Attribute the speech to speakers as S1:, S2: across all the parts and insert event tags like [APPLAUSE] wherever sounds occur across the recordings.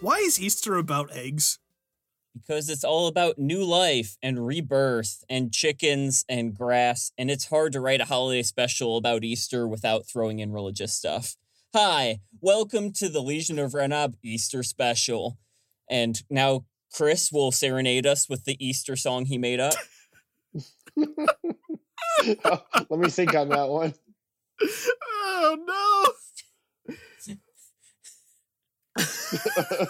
S1: Why is Easter about eggs?
S2: because it's all about new life and rebirth and chickens and grass, and it's hard to write a holiday special about Easter without throwing in religious stuff. Hi, welcome to the Legion of Renob Easter special. And now Chris will serenade us with the Easter song he made up. [LAUGHS] [LAUGHS]
S3: Oh, let me think on that one. [LAUGHS]
S1: Oh [LAUGHS]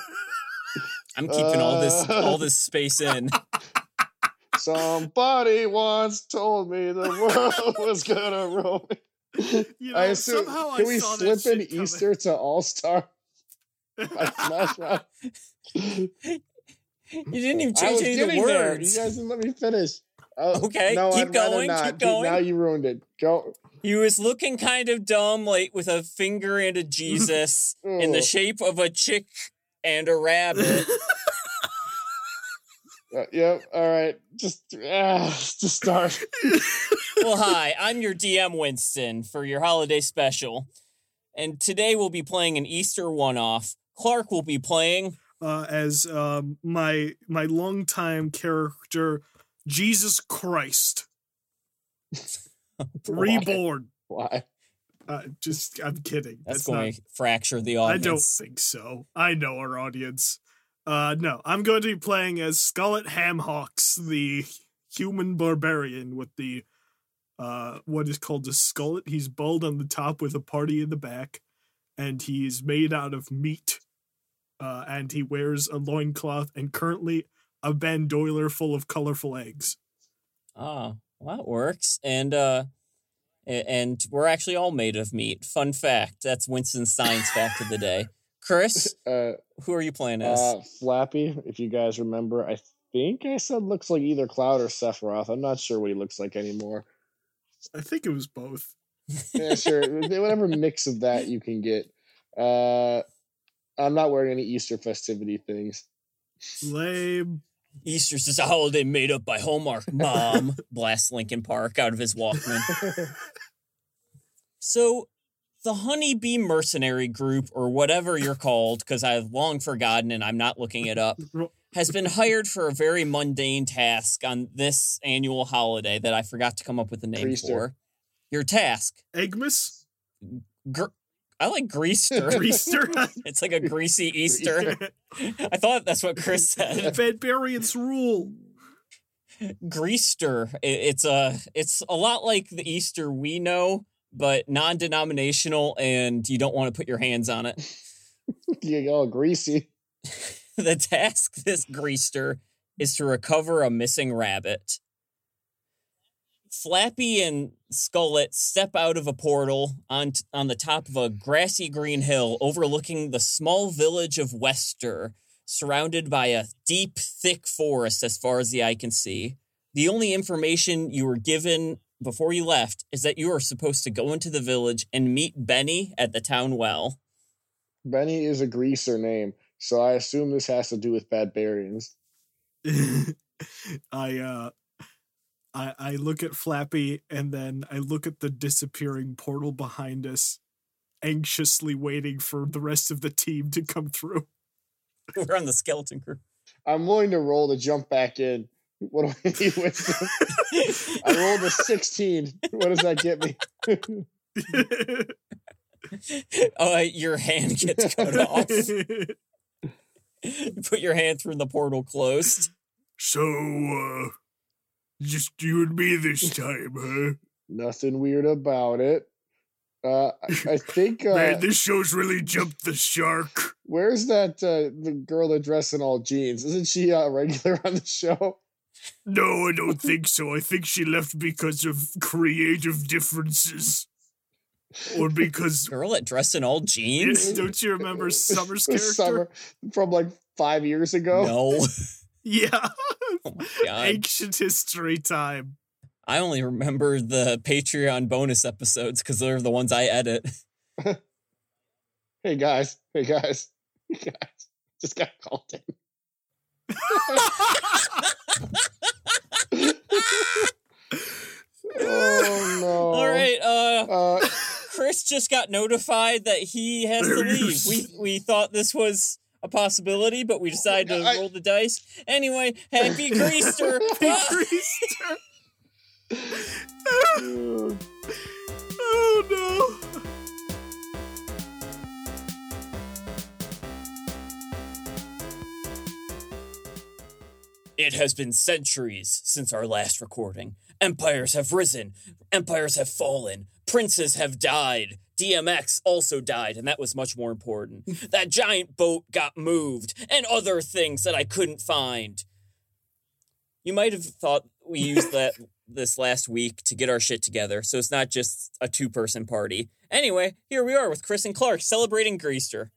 S2: I'm keeping all this all this space in. [LAUGHS]
S3: Somebody once told me the world [LAUGHS] was gonna roll me.
S1: You know,
S3: I assume.
S1: somehow
S3: Can
S1: I
S3: we
S1: saw that
S3: slip in
S1: shit coming.
S3: Easter to All Star Smash Mouth?
S2: You didn't even
S3: I
S2: change
S3: was
S2: any of the
S3: getting there. You
S2: words.
S3: guys didn't let me finish. Oh,
S2: Okay,
S3: no,
S2: keep
S3: I'd rather
S2: going,
S3: not.
S2: keep
S3: Dude,
S2: going.
S3: Now you ruined it. Go.
S2: He was looking kind of dumb, like with a finger and a Jesus [LAUGHS] in the
S3: Oh.
S2: shape of a chick and a rabbit. [LAUGHS]
S3: Uh, yep. All right. Just ah, just start.
S2: well, hi, I'm your DM Winston for your holiday special. And today we'll be playing an Easter one off. Clark will be playing.
S1: uh, as um, my my longtime character, Jesus Christ, [LAUGHS] reborn.
S3: Why?
S1: Uh, just, I'm kidding.
S2: That's,
S1: That's,
S2: going
S1: not.
S2: to fracture the audience.
S1: I don't think so. I know our audience. Uh, no, I'm going to be playing as Skullet Hamhocks, the human barbarian with the uh, what is called a skullet. He's bald on the top with a party in the back, and he's made out of meat. Uh, and he wears a loincloth and currently a bandolier full of colorful eggs.
S2: Oh, well, that works. And uh and we're actually all made of meat. Fun fact. That's Winston's science fact of the day. Chris, [LAUGHS]
S3: Uh,
S2: who are you playing as?
S3: uh, Flappy. If you guys remember, I think I said looks like either Cloud or Sephiroth. I'm not sure what he looks like anymore.
S1: I think it was both.
S3: Yeah, sure. [LAUGHS] Whatever mix of that you can get. Uh, I'm not wearing any Easter festivity things.
S1: Lame.
S2: Easter's is a holiday made up by Hallmark. Mom [LAUGHS] blasts Linkin Park out of his Walkman. [LAUGHS] So, the Honeybee Mercenary Group, or whatever you're called, because I've long forgotten and I'm not looking it up, has been hired for a very mundane task on this annual holiday that I forgot to come up with a name
S3: Greaster.
S2: for. Your task.
S1: Eggmas?
S2: Gr- I like Greaster. [LAUGHS]
S1: Greaster? [LAUGHS]
S2: it's like a greasy Easter. [LAUGHS] I thought that's what Chris said.
S1: Barbarians rule.
S2: Greaster. I- It's a it's a lot like the Easter we know, but non-denominational, and you don't want to put your hands on it.
S3: you go greasy.
S2: the task this Greaster is to recover a missing rabbit. Flappy and Skullet step out of a portal on on the top of a grassy green hill overlooking the small village of Wester, surrounded by a deep, thick forest as far as the eye can see. The only information you were given before you left is that you are supposed to go into the village and meet Benny at the town well.
S3: Benny is a greaser name, so I assume this has to do with barbarians. [LAUGHS]
S1: I uh I I look at Flappy and then I look at the disappearing portal behind us, anxiously waiting for the rest of the team to come through. [LAUGHS]
S2: We're on the skeleton crew.
S3: I'm willing to roll to jump back in. What do I need wisdom? [LAUGHS] [LAUGHS] I rolled a 16. What does that get me?
S2: uh, your hand gets cut off. Put your hand through the portal closed.
S1: so uh just you and me this time, huh?
S3: Nothing weird about it. Uh, I, I [LAUGHS] think. Uh,
S1: Man, this show's really jumped the shark.
S3: where's that uh, the girl that dressed in all jeans? Isn't she uh, regular on the show?
S1: No, I don't think so. I think she left because of creative differences. Or [LAUGHS] because
S2: Girl that dressed in all jeans?
S1: don't you remember Summer's [LAUGHS] character?
S3: Summer from like five years ago.
S2: No.
S1: Yeah.
S2: Oh my god.
S1: Ancient history time.
S2: I only remember the Patreon bonus episodes because they're the ones I edit. [LAUGHS] [LAUGHS]
S3: Hey guys, hey guys, [LAUGHS] hey guys, just got called in. oh no!
S2: All right, uh,
S3: Uh,
S2: Chris just got notified that he has to leave. We we thought this was a possibility, but we decided to
S3: I-
S2: roll the dice. Anyway, happy [LAUGHS] Greaster!
S1: Ah!
S3: Greaster. [LAUGHS]
S1: Oh no.
S2: It has been centuries since our last recording. Empires have risen, empires have fallen, princes have died. DMX also died, and that was much more important. [LAUGHS] that giant boat got moved, and other things that I couldn't find. You might have thought we used [LAUGHS] that this last week to get our shit together, so it's not just a two person party. Anyway, here we are with Chris and Clark celebrating Greaster.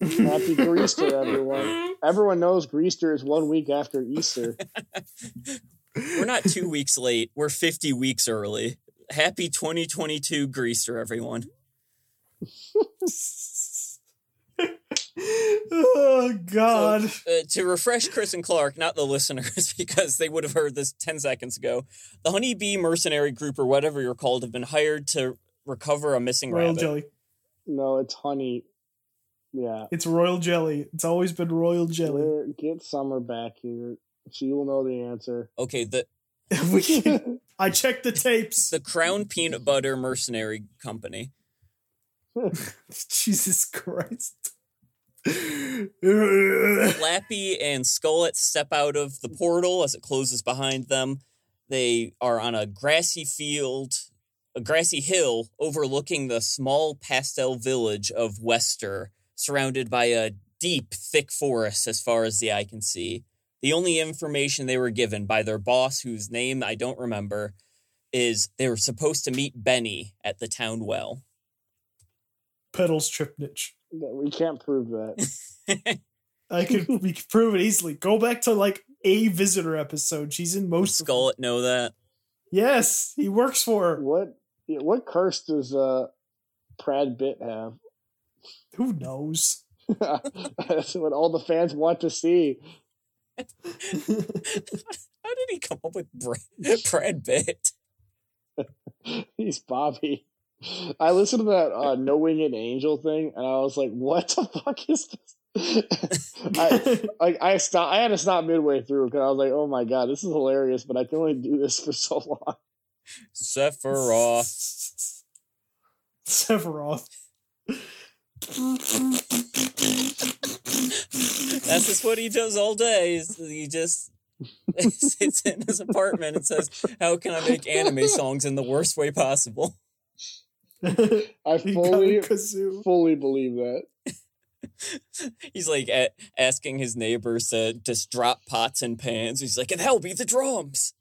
S3: Happy Greaster, [LAUGHS] everyone. Everyone knows Greaster is one week after Easter.
S2: We're not two weeks late, we're 50 weeks early. Happy 2022 greaser, everyone.
S1: oh God.
S2: Uh, to refresh Chris and Clark, not the listeners, [LAUGHS] because they would have heard this 10 seconds ago, the Honeybee Mercenary Group, or whatever you're called, have been hired to recover a missing
S1: Royal
S2: rabbit.
S1: jelly.
S3: No, it's honey. Yeah.
S1: It's royal jelly. It's always been royal jelly.
S3: Get Summer back here. She will know the answer.
S2: Okay, the,
S1: we [LAUGHS] can, I checked the tapes.
S2: the Crown Peanut Butter Mercenary Company. [LAUGHS]
S1: Jesus Christ.
S2: Flappy and Skullet step out of the portal as it closes behind them. They are on a grassy field, a grassy hill overlooking the small pastel village of Wester, surrounded by a deep, thick forest as far as the eye can see. The only information they were given by their boss, whose name I don't remember, is they were supposed to meet Benny at the town well.
S1: Pedals Tripnich.
S3: we can't prove that. [LAUGHS]
S1: I could we could prove it easily. Go back to like a visitor episode. She's in most of.
S2: Skullet know that.
S1: Yes, he works for her.
S3: What what curse does uh Prad Bit have?
S1: Who knows? [LAUGHS]
S3: That's what all the fans want to see. [LAUGHS]
S2: How did he come up with Brad, [LAUGHS] Brad Pitt? [LAUGHS]
S3: He's Bobby. I listened to that uh, "Knowing an Angel" thing, and I was like, "What the fuck is this?" I like I stopped. I had to stop midway through because I was like, "Oh my god, this is hilarious!" But I can only do this for so long.
S2: Sephiroth.
S1: Sephiroth.
S2: That's just what he does all day. is He just [LAUGHS] sits in his apartment and says, "How can I make anime songs in the worst way possible?" [LAUGHS]
S3: I
S1: He got a
S3: fully, fully believe that. [LAUGHS]
S2: He's like a- asking his neighbors to just drop pots and pans. He's like, "And hell be the drums."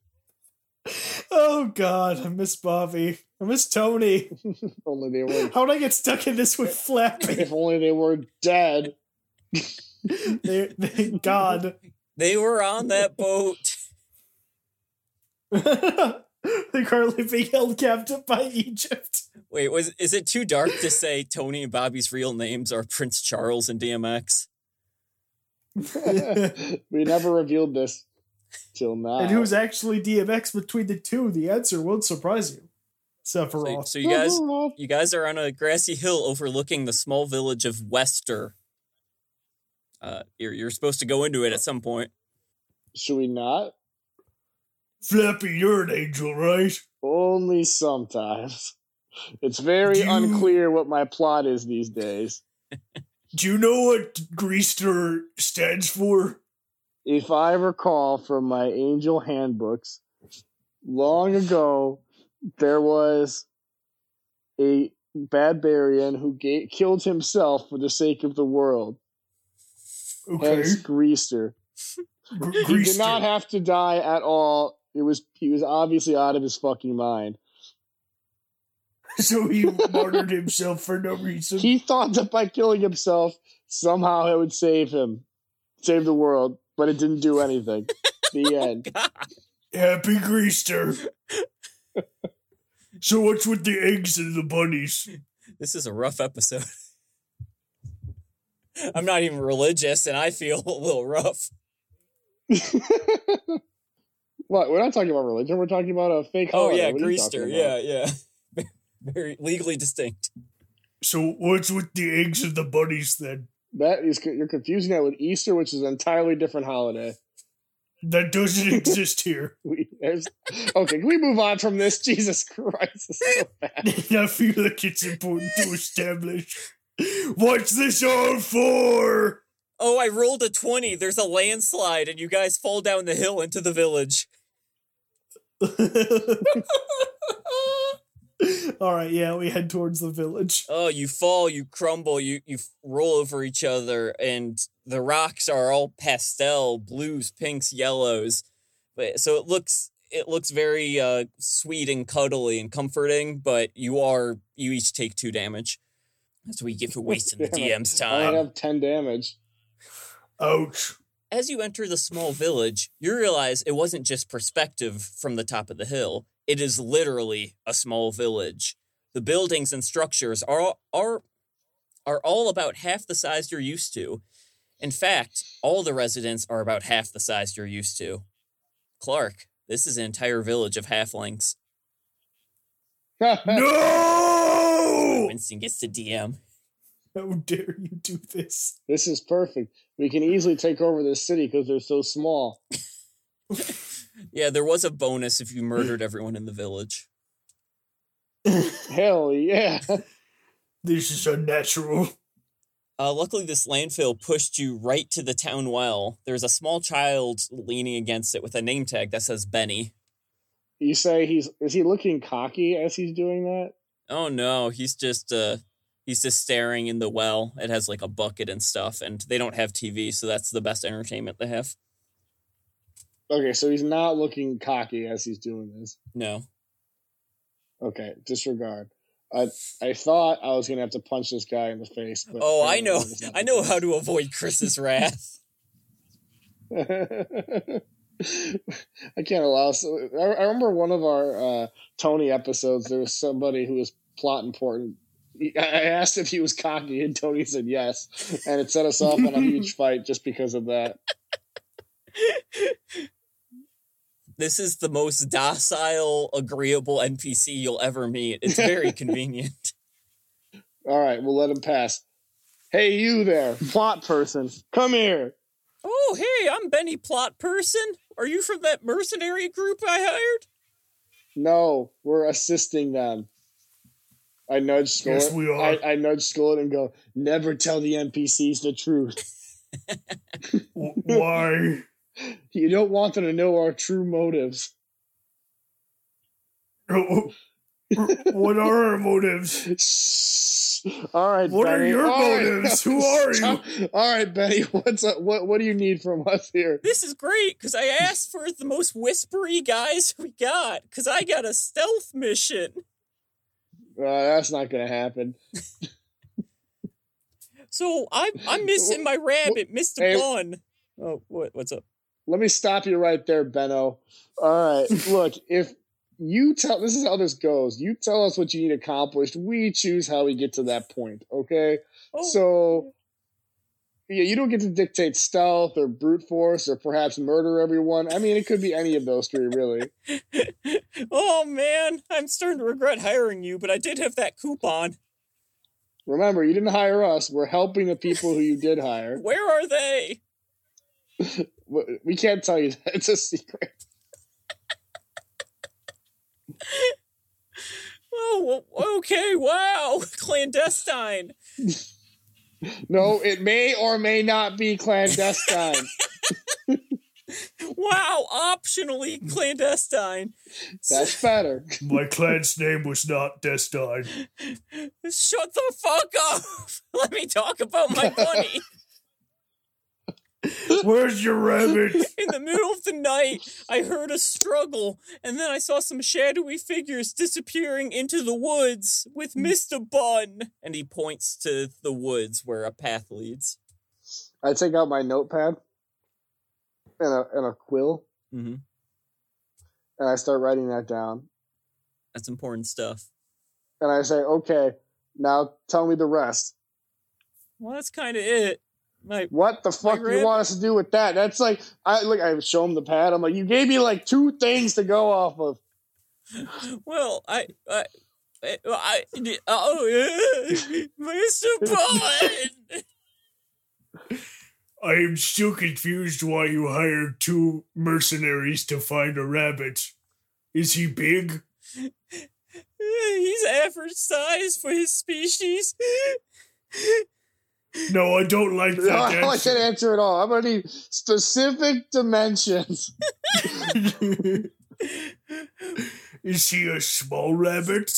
S1: Oh God, I miss Bobby. I miss Tony.
S3: If [LAUGHS] only they were.
S1: How'd I get stuck in this with Flappy?
S3: If only they were dead. [LAUGHS]
S1: they, they, God.
S2: They were on that boat. [LAUGHS]
S1: They're currently being held captive by Egypt.
S2: Wait, was is it too dark to say Tony and Bobby's real names are Prince Charles and DMX?
S3: we never revealed this till now.
S1: And who's actually DMX between the two? The answer won't surprise you.
S2: So,
S1: Sephiroth.
S2: so you guys, [LAUGHS] you guys are on a grassy hill overlooking the small village of Wester. Uh, you're you're supposed to go into it at some point.
S3: Should we not?
S1: Flappy, you're an angel, right?
S3: Only sometimes. It's very
S1: you-
S3: unclear what my plot is these days. [LAUGHS]
S1: Do you know what Greaster stands for?
S3: If I recall from my angel handbooks, long ago, there was a barbarian who ga- killed himself for the sake of the world.
S1: Okay.
S3: Hence, Greaster.
S1: Gr-
S3: He did not have to die at all. It was he was obviously out of his fucking mind. [LAUGHS]
S1: so he [LAUGHS] martyred himself for no reason.
S3: He thought that by killing himself, somehow it would save him, save the world, but it didn't do anything. [LAUGHS] the oh, end.
S1: Happy Greaster. [LAUGHS] so what's with the eggs and the bunnies?
S2: This is a rough episode. [LAUGHS] I'm not even religious, and I feel [LAUGHS] a little rough.
S3: what? We're not talking about religion. We're talking about a fake.
S2: Oh
S3: holiday.
S2: yeah,
S3: What are
S2: Greaster. Yeah, yeah. Very legally distinct.
S1: So what's with the eggs and the bunnies then?
S3: That is you're confusing that with Easter, which is an entirely different holiday.
S1: That doesn't [LAUGHS] exist here.
S3: We, okay, can we move on from this? [LAUGHS] Jesus Christ, this is so bad. [LAUGHS]
S1: I feel like it's important to establish. What's this all for?
S2: Oh, I rolled a 20. There's a landslide, and you guys fall down the hill into the village.
S1: all right, yeah, we head towards the village.
S2: Oh, you fall, you crumble, you you roll over each other, and the rocks are all pastel, blues, pinks, yellows. But so it looks it looks very uh, sweet and cuddly and comforting. But you are you each take two damage. That's what you get for wasting the [LAUGHS]
S3: Damn
S2: DM's
S3: I
S2: time.
S3: have ten damage.
S1: Ouch.
S2: As you enter the small village, you realize it wasn't just perspective from the top of the hill. It is literally a small village. The buildings and structures are are are all about half the size you're used to. In fact, all the residents are about half the size you're used to. Clark, this is an entire village of halflings. [LAUGHS]
S1: No!
S2: Winston gets to DM.
S1: How dare you do this?
S3: this is perfect. We can easily take over this city because they're so small. [LAUGHS]
S2: Yeah, there was a bonus if you murdered everyone in the village. [LAUGHS]
S3: Hell yeah!
S1: This is unnatural.
S2: Uh, luckily, this landfill pushed you right to the town well. There's a small child leaning against it with a name tag that says Benny.
S3: You say he's is he looking cocky as he's doing that?
S2: Oh no, he's just uh he's just staring in the well. It has like a bucket and stuff, and they don't have TV, so that's the best entertainment they have.
S3: Okay, so he's not looking cocky as he's doing this.
S2: No.
S3: Okay, disregard. I I thought I was gonna have to punch this guy in the face. But
S2: Oh, I know.
S3: apparently that's not
S2: I know how to avoid Chris's wrath. [LAUGHS]
S3: I can't allow. So, I, I remember one of our uh, Tony episodes. There was somebody who was plot important. I asked if he was cocky, and Tony said yes, and it set us off on a huge [LAUGHS] fight just because of that.
S2: This is the most docile, agreeable NPC you'll ever meet. It's very [LAUGHS] convenient.
S3: All right, we'll let him pass. Hey, you there, plot person, come here.
S2: Oh, hey, I'm Benny Plot Person. Are you from that mercenary group I hired?
S3: No, we're assisting them. I nudge Skullet.
S1: Yes, we are.
S3: I, I nudge Skullet and go, never tell the NPCs the truth. [LAUGHS]
S1: Why?
S3: You don't want them to know our true motives. [LAUGHS]
S1: What are our motives?
S3: All right,
S1: What are your
S3: All right.
S1: motives? Who [LAUGHS] are you?
S3: All right, Benny. What's up? What What do you need from us here?
S2: This is great because I asked for the most whispery guys we got because I got a stealth mission.
S3: Uh, that's not gonna happen.
S2: So I'm I'm missing my rabbit, Mr.
S3: Hey.
S2: Bun. Oh, what what's up?
S3: Let me stop you right there, Benno. All right, [LAUGHS] look, if you tell this is how this goes. You tell us what you need accomplished. We choose how we get to that point. Okay.
S2: Oh,
S3: So, yeah, you don't get to dictate stealth or brute force or perhaps murder everyone. I mean, it could be any of those three, really. [LAUGHS]
S2: oh man, I'm starting to regret hiring you, but I did have that coupon.
S3: Remember, you didn't hire us. We're helping the people who you did hire. [LAUGHS]
S2: Where are they?
S3: W- We can't tell you that. [LAUGHS] It's a secret.
S2: Oh, okay, wow, [LAUGHS] clandestine. [LAUGHS]
S3: No, it may or may not be clandestine.
S2: Wow, optionally clandestine.
S3: That's better.
S1: My clan's name was not Destine.
S2: Shut the fuck up. Let me talk about my money. [LAUGHS]
S1: Where's your rabbit? [LAUGHS]
S2: In the middle of the night, I heard a struggle, and then I saw some shadowy figures disappearing into the woods with Mr. Bun. And he points to the woods where a path leads.
S3: I take out my notepad and a and a quill,
S2: Mm-hmm.
S3: and I start writing that down.
S2: That's important stuff.
S3: And I say, "Okay, now tell me the rest.
S2: Well, that's kind of it. My
S3: What the fuck do you want us to do with that? That's like, I look. I show him the pad. I'm like, you gave me like two things to go off of. [LAUGHS]
S2: well, I I. I, I oh, yeah, Mr. Bun.
S1: I am still confused why you hired two mercenaries to find a rabbit. Is he big? [LAUGHS]
S2: He's average size for his species. [LAUGHS]
S1: No, I don't like that.
S3: No, I don't like
S1: answer.
S3: that answer at all. I'm gonna need specific dimensions. [LAUGHS]
S1: Is he a small rabbit?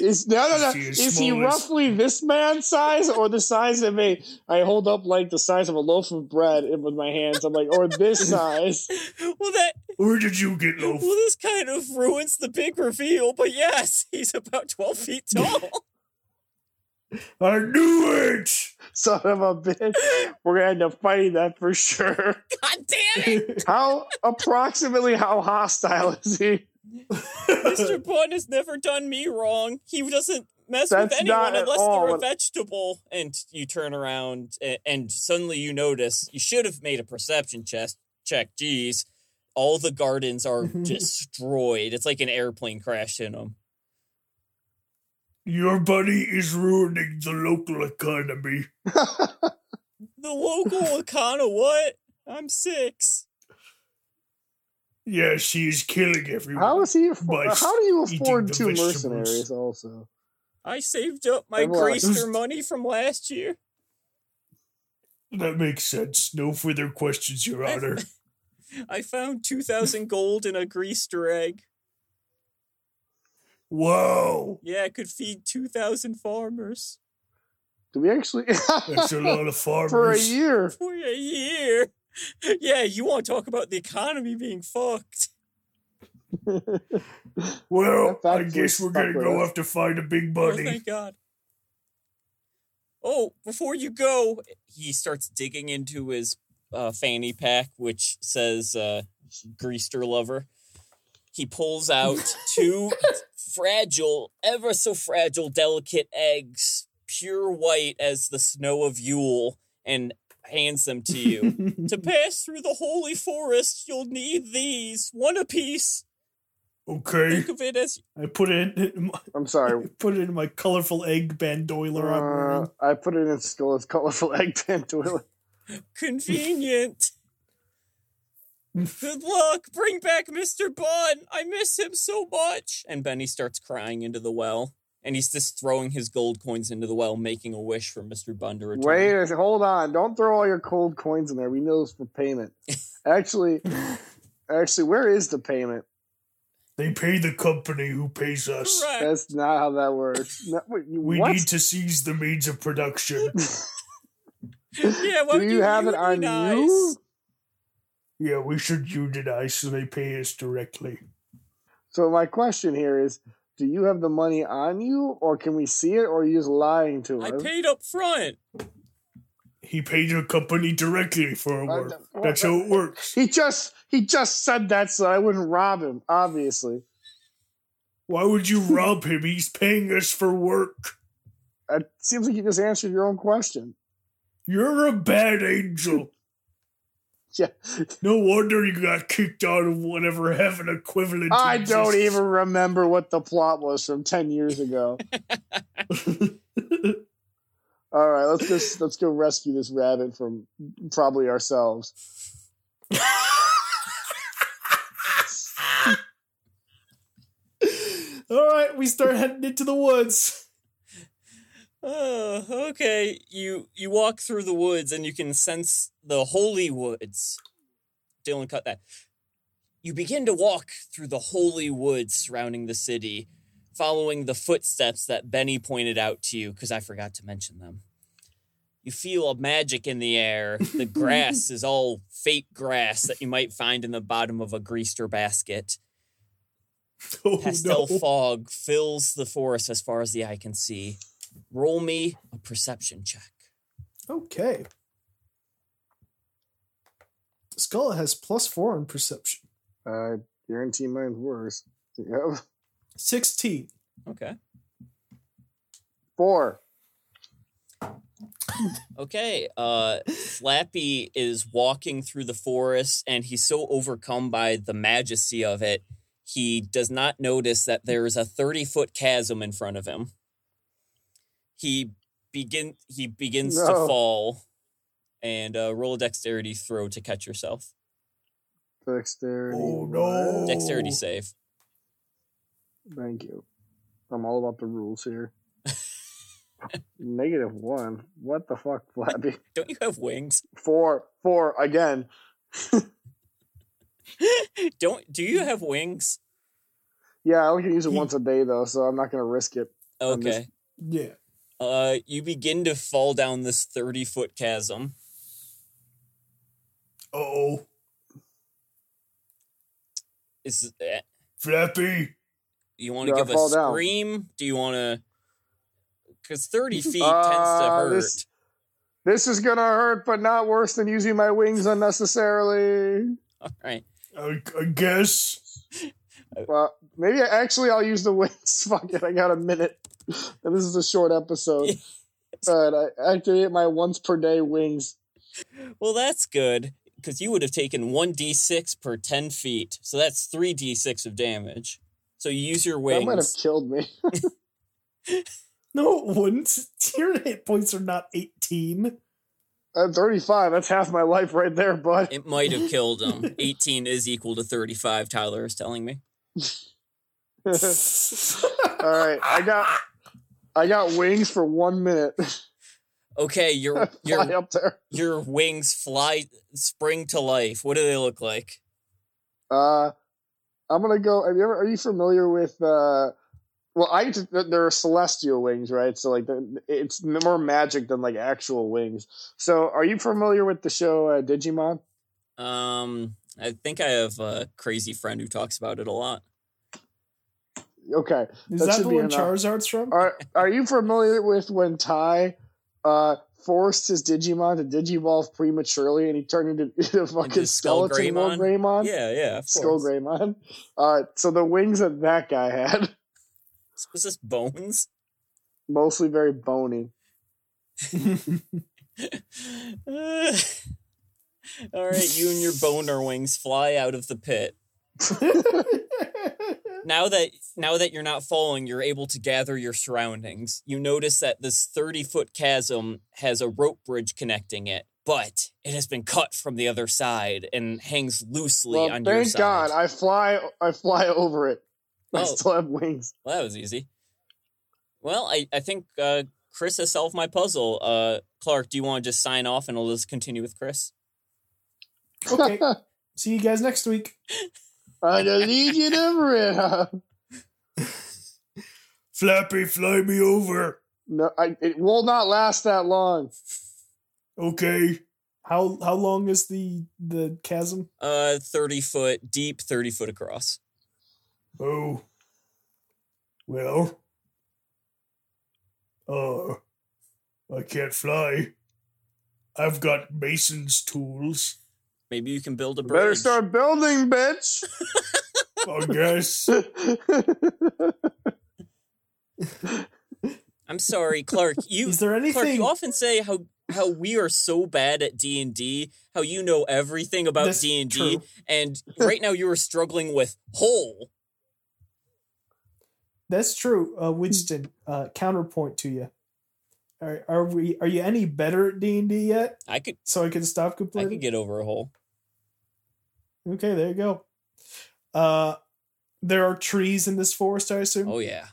S3: Is no, no, no.
S1: Is he
S3: Is he roughly this man's size, or the size of a? I hold up like the size of a loaf of bread with my hands. I'm like, or this [LAUGHS] size.
S2: well, that
S1: Where did you get
S2: well, this kind of ruins the big reveal. But yes, he's about twelve feet tall. [LAUGHS]
S1: I knew it!
S3: Son of a bitch. We're gonna end up fighting that for sure. [LAUGHS]
S2: God damn it! [LAUGHS]
S3: How approximately how hostile is he?
S2: Mr. Bun [LAUGHS] has never done me wrong. He doesn't mess
S3: That's
S2: with anyone unless
S3: all
S2: they're a vegetable. And you turn around and, and suddenly you notice you should have made a perception check. Check, geez, all the gardens are destroyed. It's like an airplane crashed in them.
S1: Your buddy is ruining the local economy. [LAUGHS]
S2: The local Akana, what? I'm six.
S1: Yes, he is killing everyone.
S3: How is he? Afford-
S1: uh,
S3: how do you afford two
S1: vegetables.
S3: mercenaries? Also,
S2: I saved up my greaser money from last year.
S1: That makes sense. No further questions, Your Honor. [LAUGHS]
S2: I found 2,000 gold in a greaser egg.
S1: Wow,
S2: Yeah, I could feed 2,000 farmers
S3: do we actually [LAUGHS]
S1: that's a lot of farmers.
S3: for a year?
S2: for a year. [LAUGHS] Yeah, you want to talk about the economy being fucked. [LAUGHS]
S1: Well, I guess we're gonna go
S3: us.
S1: have to find a big
S2: Oh,
S1: buddy.
S2: thank God. Oh, before you go, he starts digging into his uh, fanny pack, which says uh, Greaster Lover. He pulls out two fragile, ever so fragile, delicate eggs, pure white as the snow of Yule, and hands them to you. to [LAUGHS] pass through the holy forest, you'll need these, one apiece.
S1: okay,
S2: Think of it as
S1: I put it in. My,
S3: I'm sorry.
S1: put it in my colorful egg bandolier I'm
S3: Uh. I put it in Skull's colorful [LAUGHS] egg pen toilet.
S2: convenient. Good luck. Bring back Mr. Bun. I miss him so much. And Benny starts crying into the well. And he's just throwing his gold coins into the well, making a wish for Mr. Bun to return.
S3: Wait, a- hold on! Don't throw all your cold coins in there. We know it's for payment. [LAUGHS] Actually, actually, where is the payment?
S1: They pay the company who pays us.
S2: Correct.
S3: That's not how that works. [LAUGHS] No, wait,
S1: We
S3: what?
S1: need to seize the means of production. [LAUGHS]
S2: Yeah, why
S3: Do
S2: would
S3: you have it on
S2: unionize?
S3: you?
S1: Yeah, we should unionize so they pay us directly.
S3: So my question here is: Do you have the money on you, or can we see it, or are you just lying to us?
S2: I
S3: us?
S2: paid up front.
S1: He paid your company directly for our
S3: Uh,
S1: work.
S3: th-
S1: That's how it works.
S3: He just he just said that so I wouldn't rob him. Obviously,
S1: Why would you rob him? He's paying us for work.
S3: it seems like you just answered your own question.
S1: You're a bad angel.
S3: Yeah,
S1: No wonder you got kicked out of whatever heaven equivalent.
S3: I don't [LAUGHS] even remember what the plot was from ten years ago. [LAUGHS] All right, let's just let's go rescue this rabbit from probably ourselves.
S1: All right, we start heading into the woods.
S2: Oh, okay. You you walk through the woods and you can sense the holy woods. Dylan cut that. You begin to walk through the holy woods surrounding the city, following the footsteps that Benny pointed out to you because I forgot to mention them. You feel a magic in the air. The [LAUGHS] grass is all fake grass that you might find in the bottom of a greaster basket. [LAUGHS]
S1: Oh
S2: Pastel
S1: no!
S2: fog fills the forest as far as the eye can see. Roll me a perception check.
S1: Okay. Skull has plus four on perception.
S3: I guarantee mine's worse. Yep.
S1: Sixteen.
S2: Okay.
S3: Four.
S2: Okay. Uh Flappy is walking through the forest and he's so overcome by the majesty of it, he does not notice that there is a 30-foot chasm in front of him. He begin he begins to fall and uh, roll a dexterity throw to catch yourself.
S3: Dexterity.
S1: Oh, no.
S2: Dexterity save.
S3: Thank you. I'm all about the rules here. [LAUGHS] Negative one. What the fuck, Flappy? [LAUGHS]
S2: Don't you have wings?
S3: Four. Four again. [LAUGHS]
S2: Don't do you have wings?
S3: Yeah, I only can use it once a day though, so I'm not gonna risk it. I'm just-
S2: Okay.
S1: Yeah.
S2: Uh, you begin to fall down this thirty foot chasm.
S1: Oh,
S2: Is eh,
S1: Flappy.
S2: you want to give a
S3: fall down.
S2: scream? Do you want to? Because thirty [LAUGHS] feet tends to
S3: Uh,
S2: hurt.
S3: this- This is gonna hurt, but not worse than using my wings unnecessarily.
S2: All right.
S1: I, I guess.
S3: Well, maybe actually I'll use the wings. [LAUGHS] Fuck it, I got a minute. And [LAUGHS] this is a short episode. [LAUGHS] All right, I activate my once per day wings.
S2: Well, that's good because you would have taken one d six per ten feet, so that's three d six of damage. So you use your wings.
S3: That might have killed me. [LAUGHS]
S1: No, it wouldn't. Your hit points are not 18.
S3: I'm 35. That's half my life right there, bud.
S2: It might have killed him. Eighteen is equal to thirty five. Tyler is telling me.
S3: All right, I got I got wings for one minute.
S2: Okay, your [LAUGHS] your
S3: up there.
S2: your wings fly spring to life. What do they look like?
S3: Uh, I'm gonna go. Have you ever? Are you familiar with? uh Well, I just, they're celestial wings, right? So like, it's more magic than like actual wings. So, are you familiar with the show uh, Digimon?
S2: Um, I think I have a crazy friend who talks about it a lot.
S3: Okay.
S1: Is
S3: That
S1: that the one
S3: enough.
S1: Charizard's from?
S3: Are Are you familiar with when Tai uh forced his Digimon to digivolve prematurely and he turned into, [LAUGHS] into fucking
S2: Skull
S3: skeleton Lord
S2: Greymon?
S3: Greymon?
S2: Yeah, yeah, of
S3: Skull
S2: course.
S3: Greymon. Uh, so the wings that that guy had, [LAUGHS]
S2: Was this bones?
S3: mostly very bony.
S2: Uh, [LAUGHS] all right, you and your boner wings fly out of the pit. Now that now that you're not falling, you're able to gather your surroundings. You notice that this 30 foot chasm has a rope bridge connecting it, but it has been cut from the other side and hangs loosely
S3: Well,
S2: on your
S3: thank
S2: side.
S3: God, I fly. I fly [LAUGHS] over it. I
S2: Oh.
S3: still have wings.
S2: Well, that was easy. Well, I, I think uh, Chris has solved my puzzle. Uh, Clark, do you want to just sign off and we'll just continue with Chris?
S1: okay. [LAUGHS] See you guys next week. [LAUGHS]
S3: I just need you to rid.
S1: Flappy, fly me over.
S3: No, I, it will not last that long.
S1: Okay. How how long is the the chasm?
S2: Uh, 30 foot deep, 30 foot across.
S1: Oh. Well. Uh I can't fly. I've got mason's tools.
S2: Maybe you can build a bridge.
S3: Better start building, bitch. [LAUGHS]
S1: I guess. [LAUGHS]
S2: I'm sorry, Clark. You
S1: Is there
S2: Clark,
S1: anything
S2: you often say how how we are so bad at D and D, how you know everything about
S1: That's
S2: D and D,
S1: true.
S2: and right now you are struggling with hole.
S1: That's true, uh, Winston. Uh, counterpoint to you. Are, are we? Are you any better at D and D yet?
S2: I could
S1: So I can stop completely.
S2: I
S1: complaining.
S2: could get over a hole.
S1: Okay, there you go. Uh, there are trees in this forest, I assume.
S2: Oh yeah.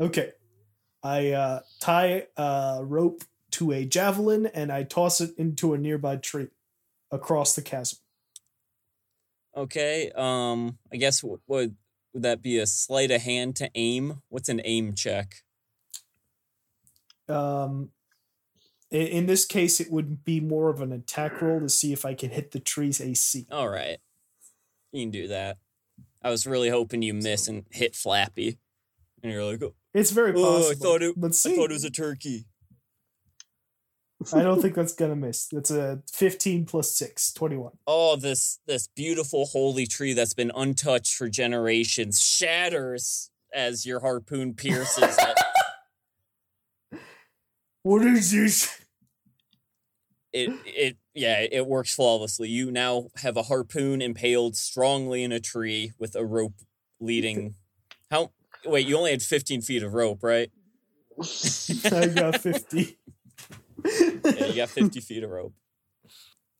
S1: Okay, I uh, tie a rope to a javelin and I toss it into a nearby tree across the chasm.
S2: Okay. Um. I guess would would that be a sleight of hand to aim? What's an aim check?
S1: Um, in this case, it would be more of an attack roll to see if I can hit the tree's AC.
S2: All right. You can do that. I was really hoping you miss and hit Flappy, and you're like, oh,
S1: It's very
S2: Oh,
S1: possible.
S2: I thought it-
S1: Let's see.
S2: I thought it was a turkey.
S1: I don't think that's gonna miss. That's a 15 plus 6, 21.
S2: oh this this beautiful holy tree that's been untouched for generations shatters as your harpoon pierces it. [LAUGHS]
S1: What is this?
S2: it it yeah it works flawlessly you now have a harpoon impaled strongly in a tree with a rope leading how wait you only had 15 feet of rope right [LAUGHS]
S1: I got 50.
S2: Yeah, you got 50 feet of rope.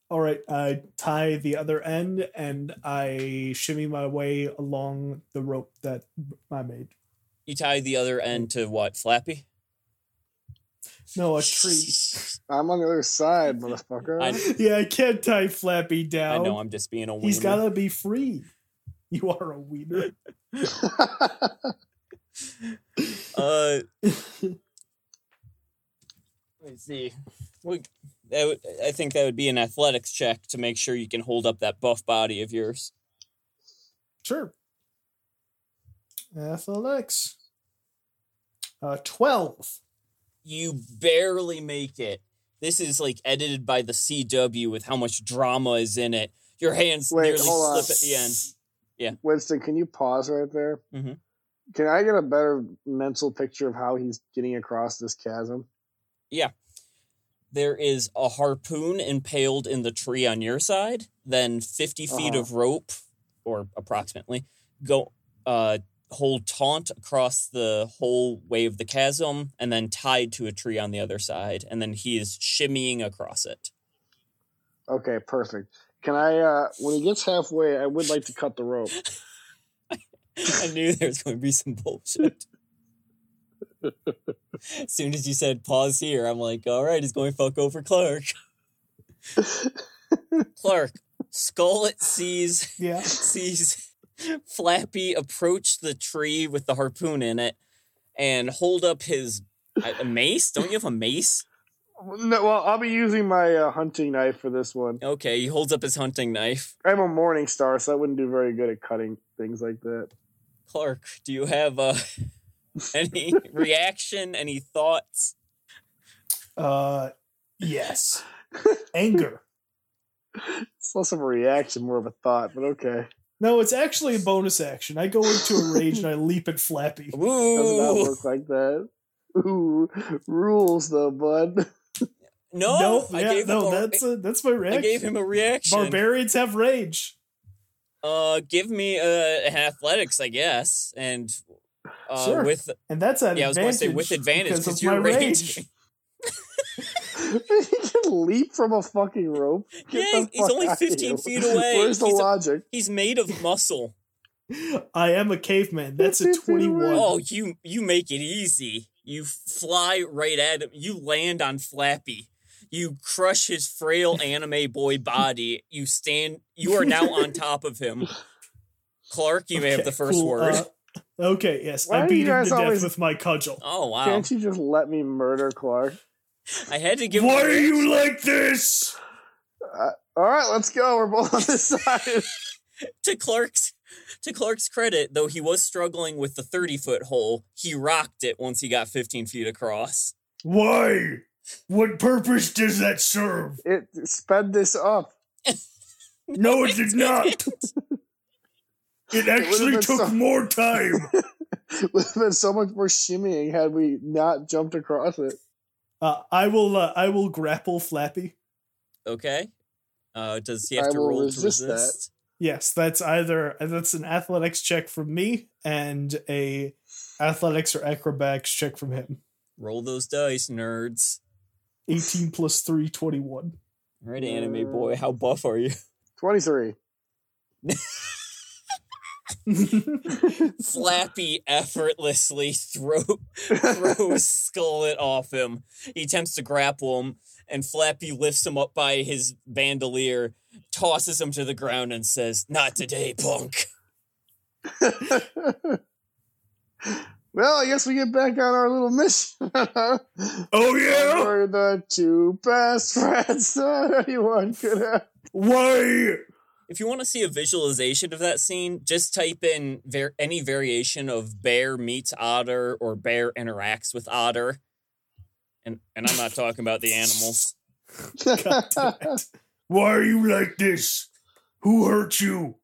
S1: All right, I tie the other end and I shimmy my way along the rope that I made.
S2: You tie the other end to what? Flappy?
S1: No, a tree. [LAUGHS]
S3: I'm on the other side, motherfucker.
S2: I- [LAUGHS]
S1: Yeah, I can't tie Flappy down.
S2: I know I'm just being a wiener.
S1: He's gotta be free. You are a wiener. [LAUGHS]
S2: Uh, let's see. We, that would, I think that would be an athletics check to make sure you can hold up that buff body of yours.
S1: Sure. Athletics. Uh, 12.
S2: You barely make it. This is like edited by the CW with how much drama is in it. Your hands
S3: Wait,
S2: nearly
S3: hold on.
S2: slip at the end. Yeah.
S3: Winston, can you pause right there?
S2: Mhm.
S3: Can I get a better mental picture of how he's getting across this chasm? Yeah.
S2: There is a harpoon impaled in the tree on your side, then 50 feet
S3: Uh-huh.
S2: of rope, or approximately, go uh, hold taunt across the whole way of the chasm, and then tied to a tree on the other side, and then he is shimmying across it.
S3: Okay, perfect. Can I, uh, when he gets halfway, I would like to cut the rope. [LAUGHS]
S2: I knew there was going to be some bullshit. as soon as you said pause here, I'm like, all right, he's going to fuck over Clark. [LAUGHS] Clark, Skullet sees
S1: Yeah. [LAUGHS]
S2: sees Flappy approach the tree with the harpoon in it and hold up his a mace. Don't you have a mace?
S3: No, well, I'll be using my uh, hunting knife for this one.
S2: Okay, he holds up his hunting knife.
S3: I'm a morning star, so I wouldn't do very good at cutting things like that.
S2: Clark, do you have uh, [LAUGHS] any reaction, any thoughts?
S1: Uh, yes. Anger. [LAUGHS]
S3: It's less of a reaction, more of a thought, but okay.
S1: No, it's actually a bonus action. I go into a rage and I leap at Flappy. [LAUGHS]
S3: Does not
S2: Ooh,
S3: work like that. Ooh, rules though, bud.
S2: no,
S1: no,
S2: I
S1: yeah,
S2: gave
S1: no,
S2: him a,
S1: that's a, that's my
S2: I
S1: reaction.
S2: gave him a reaction.
S1: Barbarians have rage.
S2: Uh, give me uh athletics, I guess, and uh,
S1: Sure.
S2: with
S1: And that's an
S2: yeah, I was going to say with advantage
S1: because
S2: because
S1: of
S2: you're
S1: my [LAUGHS]
S2: raging.
S1: Rage. [LAUGHS]
S3: he can leap from a fucking rope. Get
S2: Yeah,
S3: the
S2: he's
S3: fuck
S2: only 15 feet away.
S3: Where's the
S2: He's a-
S3: logic?
S2: He's made of muscle. [LAUGHS]
S1: I am a caveman. That's a
S3: 50 feet away.
S1: 21.
S2: Oh, you you make it easy. You fly right at him. You land on Flappy. You crush his frail anime boy body. You stand. You are now on [LAUGHS] top of him. Clark, you may have the first
S1: cool.
S2: word.
S1: Uh, okay, yes.
S3: Why
S1: I
S3: do you
S1: beat him
S3: guys
S1: to death
S3: always-
S1: with my cudgel.
S2: oh wow!
S3: Can't you just let me murder Clark?
S2: I had to give.
S1: Why are you like this?
S3: Uh, all right, let's go. We're both on this side. [LAUGHS] [LAUGHS]
S2: to Clark's to Clark's credit, though he was struggling with the thirty foot hole, he rocked it once he got fifteen feet across.
S1: Why? What purpose does that serve?
S3: It sped this up. [LAUGHS]
S1: No, it did not. It actually
S3: been
S1: took
S3: so-
S1: more time.
S3: Would have been so much more shimmying had we not jumped across it.
S1: Uh, I will. Uh, I will grapple Flappy.
S2: Okay. Uh, does he have
S3: I
S2: to roll
S3: resist
S2: to
S3: that.
S2: resist?
S1: Yes, that's either that's an athletics check from me and a athletics or acrobatics check from him.
S2: Roll those dice, nerds.
S1: 18 plus 3, 21.
S2: All right, anime boy, how buff are you?
S3: 23. [LAUGHS]
S2: Flappy effortlessly throw throws Skullet off him. He attempts to grapple him, and Flappy lifts him up by his bandolier, tosses him to the ground, and says, "Not today, punk." [LAUGHS]
S3: well, I guess we get back on our little mission. [LAUGHS]
S1: oh yeah?
S3: We're the two best friends that anyone could have.
S1: Why?
S2: If you want to see a visualization of that scene, just type in var- any variation of bear meets otter or bear interacts with otter. And and I'm not talking about the animals.
S1: God damn it. Why are you like this? Who hurt you?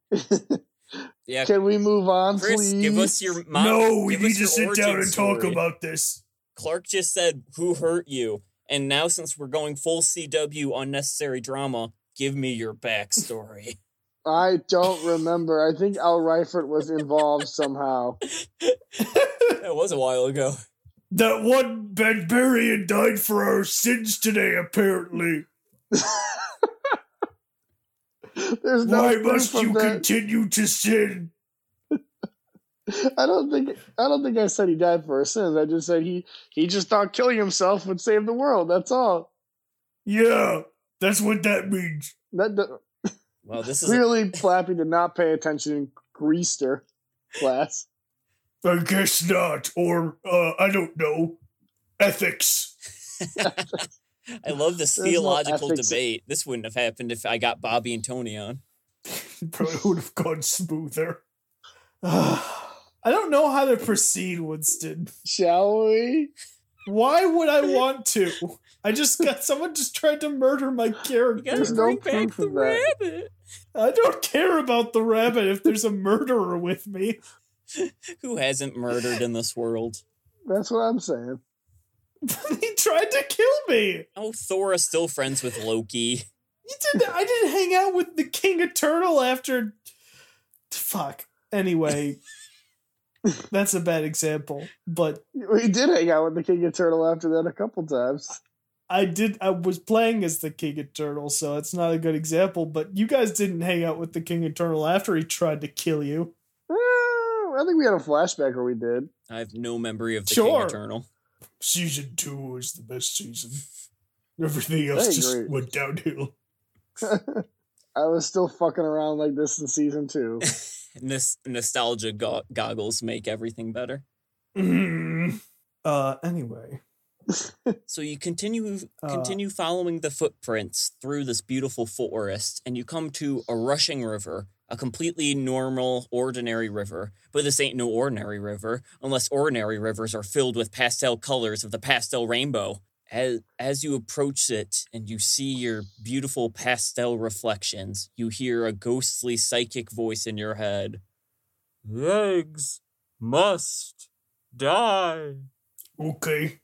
S2: Yeah,
S3: Can we move on,
S2: Chris,
S3: please?
S2: give us your mom,
S1: no, we need to sit down
S2: origin
S1: and talk
S2: story.
S1: about this.
S2: Clark just said, "Who hurt you?" And now, since we're going full CW unnecessary drama, give me your backstory. [LAUGHS]
S3: I don't remember. I think Al Reifert was involved somehow.
S2: that was a while ago.
S1: That one barbarian died for our sins today, apparently.
S3: There's no
S1: Why must you
S3: that.
S1: continue to sin?
S3: I don't think I don't think I said he died for our sins. I just said he he just thought killing himself would save the world. That's all.
S1: Yeah, that's what that means.
S3: That d-
S2: Well, this is a,
S3: clearly Flappy did not pay attention in Greaster class.
S1: I guess not. Or, uh, I don't know. Ethics. [LAUGHS]
S2: I love this
S3: no
S2: theological
S3: ethics.
S2: debate. This wouldn't have happened if I got Bobby and Tony on.
S1: Probably would have gone smoother. [SIGHS] I don't know how to proceed, Winston.
S3: Shall we?
S1: Why would I [LAUGHS] want to? I just got someone just tried to murder my
S2: You
S1: character.
S2: gotta
S3: There's no
S2: back the
S3: that.
S2: rabbit.
S1: I don't care about the rabbit if there's a murderer with me.
S2: Who hasn't murdered in this world?
S3: That's what I'm saying. [LAUGHS]
S1: he tried to kill me.
S2: Oh, Thor is still friends with Loki.
S1: You didn't. I didn't hang out with the King Eternal after. Fuck. Anyway, [LAUGHS] that's a bad example, but
S3: We did hang out with the King of Eternal after that a couple times.
S1: I did. I was playing as the King of Eternal, so it's not a good example. But you guys didn't hang out with the King of Eternal after he tried to kill you.
S3: Eh, I think we had a flashback where we did.
S2: I have no memory of the
S1: Sure.
S2: King Eternal.
S1: Season two was the best season. Everything else just went downhill. [LAUGHS]
S3: I was still fucking around like this in season two. [LAUGHS]
S2: This nostalgia go- goggles make everything better.
S1: Mm. Uh. Anyway.
S2: So you continue
S1: Uh.
S2: continue following the footprints through this beautiful forest, and you come to a rushing river, a completely normal, ordinary river. But this ain't no ordinary river, unless ordinary rivers are filled with pastel colors of the pastel rainbow. As as you approach it and you see your beautiful pastel reflections, you hear a ghostly psychic voice in your head. Eggs must die.
S1: Okay.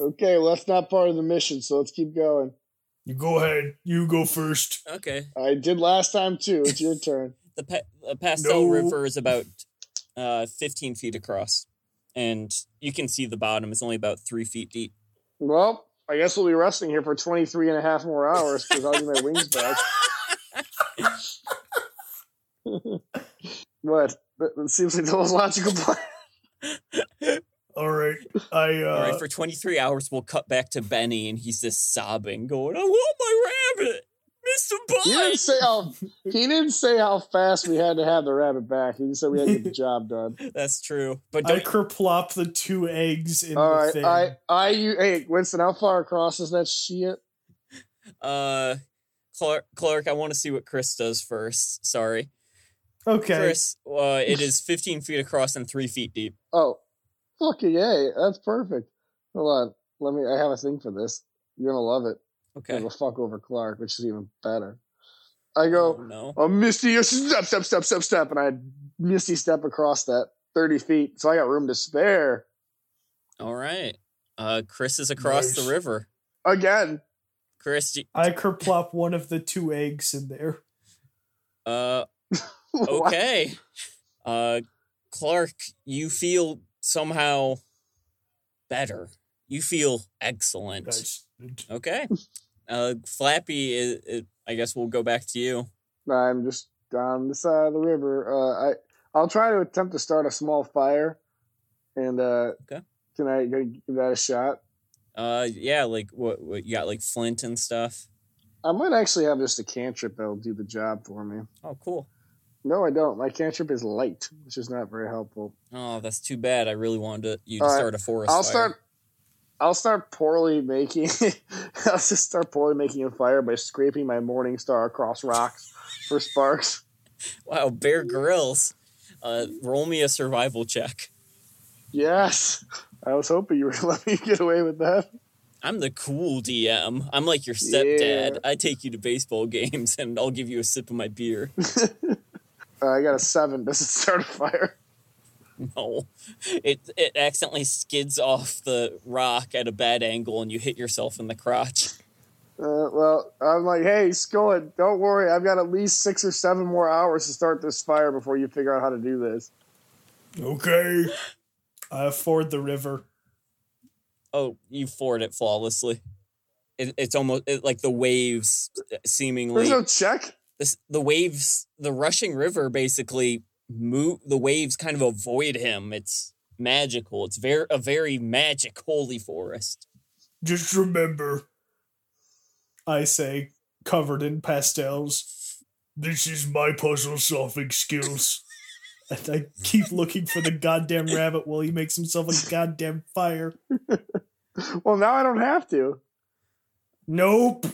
S3: Okay, well, that's not part of the mission, so let's keep going.
S1: You go ahead. You go first.
S2: Okay.
S3: I did last time too. It's your [LAUGHS] turn.
S2: the, pa- the pastel
S1: No.
S2: river is about uh, 15 feet across and you can see the bottom it's only about three feet deep
S3: Well, I guess we'll be resting here for 23 and a half more hours because I'll get my wings back. [LAUGHS] What? That, that seems like the most logical plan.
S1: All right. I uh
S2: all right for 23 hours we'll cut back to benny and he's just sobbing going i want my rabbit mr
S3: He didn't say how he didn't say how fast we had to have the rabbit back. He just said we had to get the [LAUGHS] job done.
S2: that's true but
S1: I
S2: don't
S1: kerplop the two eggs in
S3: All
S1: the
S3: right,
S1: thing.
S3: I I you hey Winston, how far across is that shit?
S2: uh clark, clark i want to see what chris does first sorry
S1: okay.
S2: chris uh, it is 15 feet across and three feet deep
S3: Oh, fucking yay! That's perfect. Hold on, let me. I have a thing for this. You're gonna love it.
S2: Okay
S3: It'll fuck over Clark, which is even better. I
S2: oh,
S3: go,
S2: no
S3: a misty step, step, step, step, step, and I misty step across that thirty feet, so I got room to spare
S2: all right uh chris is across
S1: Nice.
S2: the river
S3: again.
S2: chris you-
S1: I kerplop one of the two eggs in there.
S2: uh [LAUGHS] okay. Uh Clark, you feel somehow better. You feel excellent.
S1: Nice.
S2: Okay. [LAUGHS] Uh Flappy is, is I guess we'll go back to you.
S3: I'm just down the side of the river. Uh, I I'll try to attempt to start a small fire, and uh,
S2: Okay.
S3: can I give that a shot?
S2: Uh yeah, like what, what you got like flint and stuff.
S3: I might actually have just a cantrip that'll do the job for me.
S2: Oh cool.
S3: No, I don't. My cantrip is light, which is not very helpful.
S2: Oh, that's too bad. I really wanted to, you to
S3: right.
S2: start a forest
S3: I'll
S2: fire.
S3: start. I'll start poorly making. [LAUGHS] I'll just start poorly making a fire by scraping my morning star across rocks for sparks.
S2: Wow, Bear Grylls. Uh roll me a survival check.
S3: Yes, I was hoping you were [LAUGHS] let me get away with that.
S2: I'm the cool DM. I'm like your stepdad.
S3: Yeah.
S2: I take you to baseball [LAUGHS] games and I'll give you a sip of my beer.
S3: Uh, I got a seven. Does it start a fire? [LAUGHS]
S2: No, it it accidentally skids off the rock at a bad angle, and you hit yourself in the crotch.
S3: Uh, well, I'm like, hey, Skullet, don't worry. I've got at least six or seven more hours to start this fire before you figure out how to do this.
S1: Okay. I ford the river.
S2: Oh, you ford it flawlessly. It, it's almost it, like the waves seemingly.
S3: There's no check.
S2: this the waves the rushing river basically move the waves kind of avoid him it's magical it's very a very magic holy forest
S1: Just remember, I say, covered in pastels, this is my puzzle solving skills. and I keep looking for the goddamn rabbit while he makes himself a goddamn fire. [LAUGHS]
S3: Well, now I don't have to.
S1: Nope,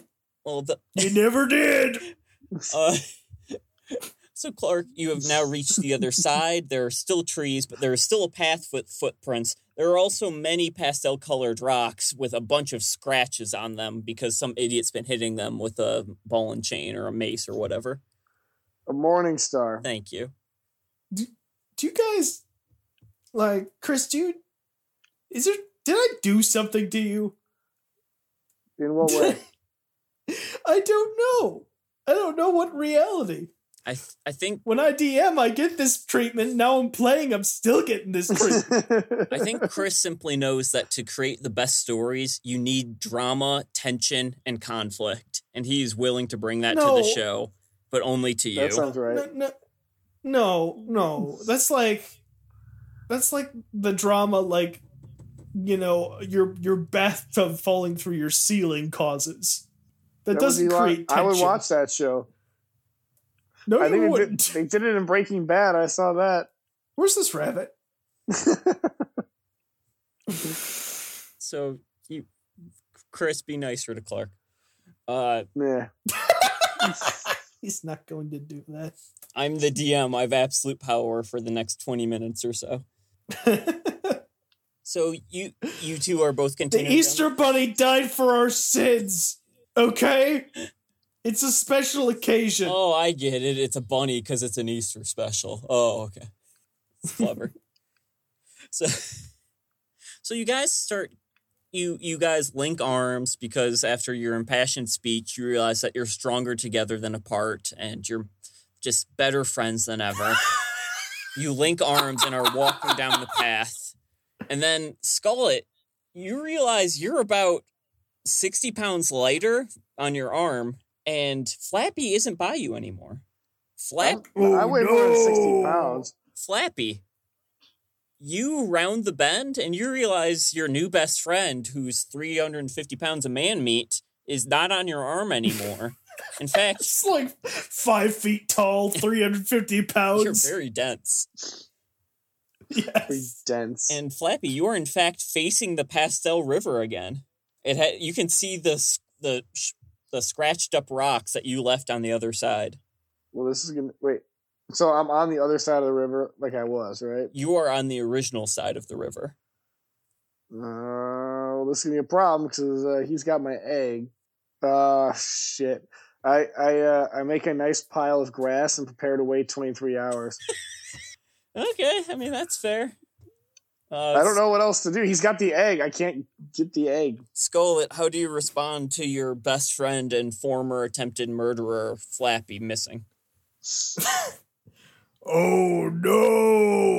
S2: well the
S1: you never did. [LAUGHS]
S2: uh, so clark you have now reached the other [LAUGHS] side there are still trees but there is still a path with footprints there are also many pastel colored rocks with a bunch of scratches on them because some idiot's been hitting them with a ball and chain or a mace or whatever
S3: A morning star.
S2: thank you
S1: Do you guys like Chris? Do you, is there? Did I do something to you?
S3: In what way? [LAUGHS]
S1: I don't know. I don't know what reality.
S2: I th- I think
S1: When I DM, I get this treatment. Now I'm playing, I'm still getting this treatment. [LAUGHS]
S2: I think Chris simply knows that to create the best stories, you need drama, tension, and conflict, and he is willing to bring that to the show, but only to you.
S3: that sounds right.
S1: no, no, no, no. That's like, that's like the drama, like, you know, your your bathtub falling through your ceiling causes. That,
S3: That
S1: doesn't
S3: be li-
S1: create tension.
S3: I would watch that show.
S1: No,
S3: I
S1: you
S3: think
S1: wouldn't.
S3: did, they did it in Breaking Bad. I saw that.
S1: Where's this rabbit? [LAUGHS]
S2: So you, Chris, be nicer to Clark. Uh,
S3: yeah. [LAUGHS]
S1: He's not going to do that.
S2: I'm the DM. I have absolute power for the next twenty minutes or so. [LAUGHS] So you you two are both
S1: the
S2: continuing. down-
S1: Easter Bunny died for our sins. Okay, it's a special occasion.
S2: Oh, I get it. It's a bunny because it's an Easter special. Oh, okay. It's clever. [LAUGHS] so, so you guys start. You you guys link arms because after your impassioned speech, you realize that you're stronger together than apart, and you're just better friends than ever. [LAUGHS] you link arms and are walking down the path, and then Skullet, you realize you're about sixty pounds lighter on your arm, and Flappy isn't by you anymore. Flap
S1: Oh,
S3: I weigh more than 60 pounds.
S2: Flappy, you round the bend and you realize your new best friend, who's 350 pounds of man meat, is not on your arm anymore. [LAUGHS] In fact,
S1: It's like five feet tall, [LAUGHS] 350 pounds.
S2: you're very dense.
S3: Pretty
S1: yes.
S3: dense.
S2: And Flappy, you are in fact facing the Pastel River again. It ha- you can see the the sh- the scratched up rocks that you left on the other side.
S3: well, this is gonna wait. So I'm on the other side of the river, like I was, right?
S2: You are on the original side of the river.
S3: Uh, well, this is gonna be a problem because uh, he's got my egg. Uh, shit. I I uh, I make a nice pile of grass and prepare to wait 23 hours. [LAUGHS]
S2: Okay, I mean that's fair. Uh,
S3: I don't know what else to do. He's got the egg. I can't get the egg.
S2: Skullet, how do you respond to your best friend and former attempted murderer, Flappy, missing? [LAUGHS]
S1: Oh no.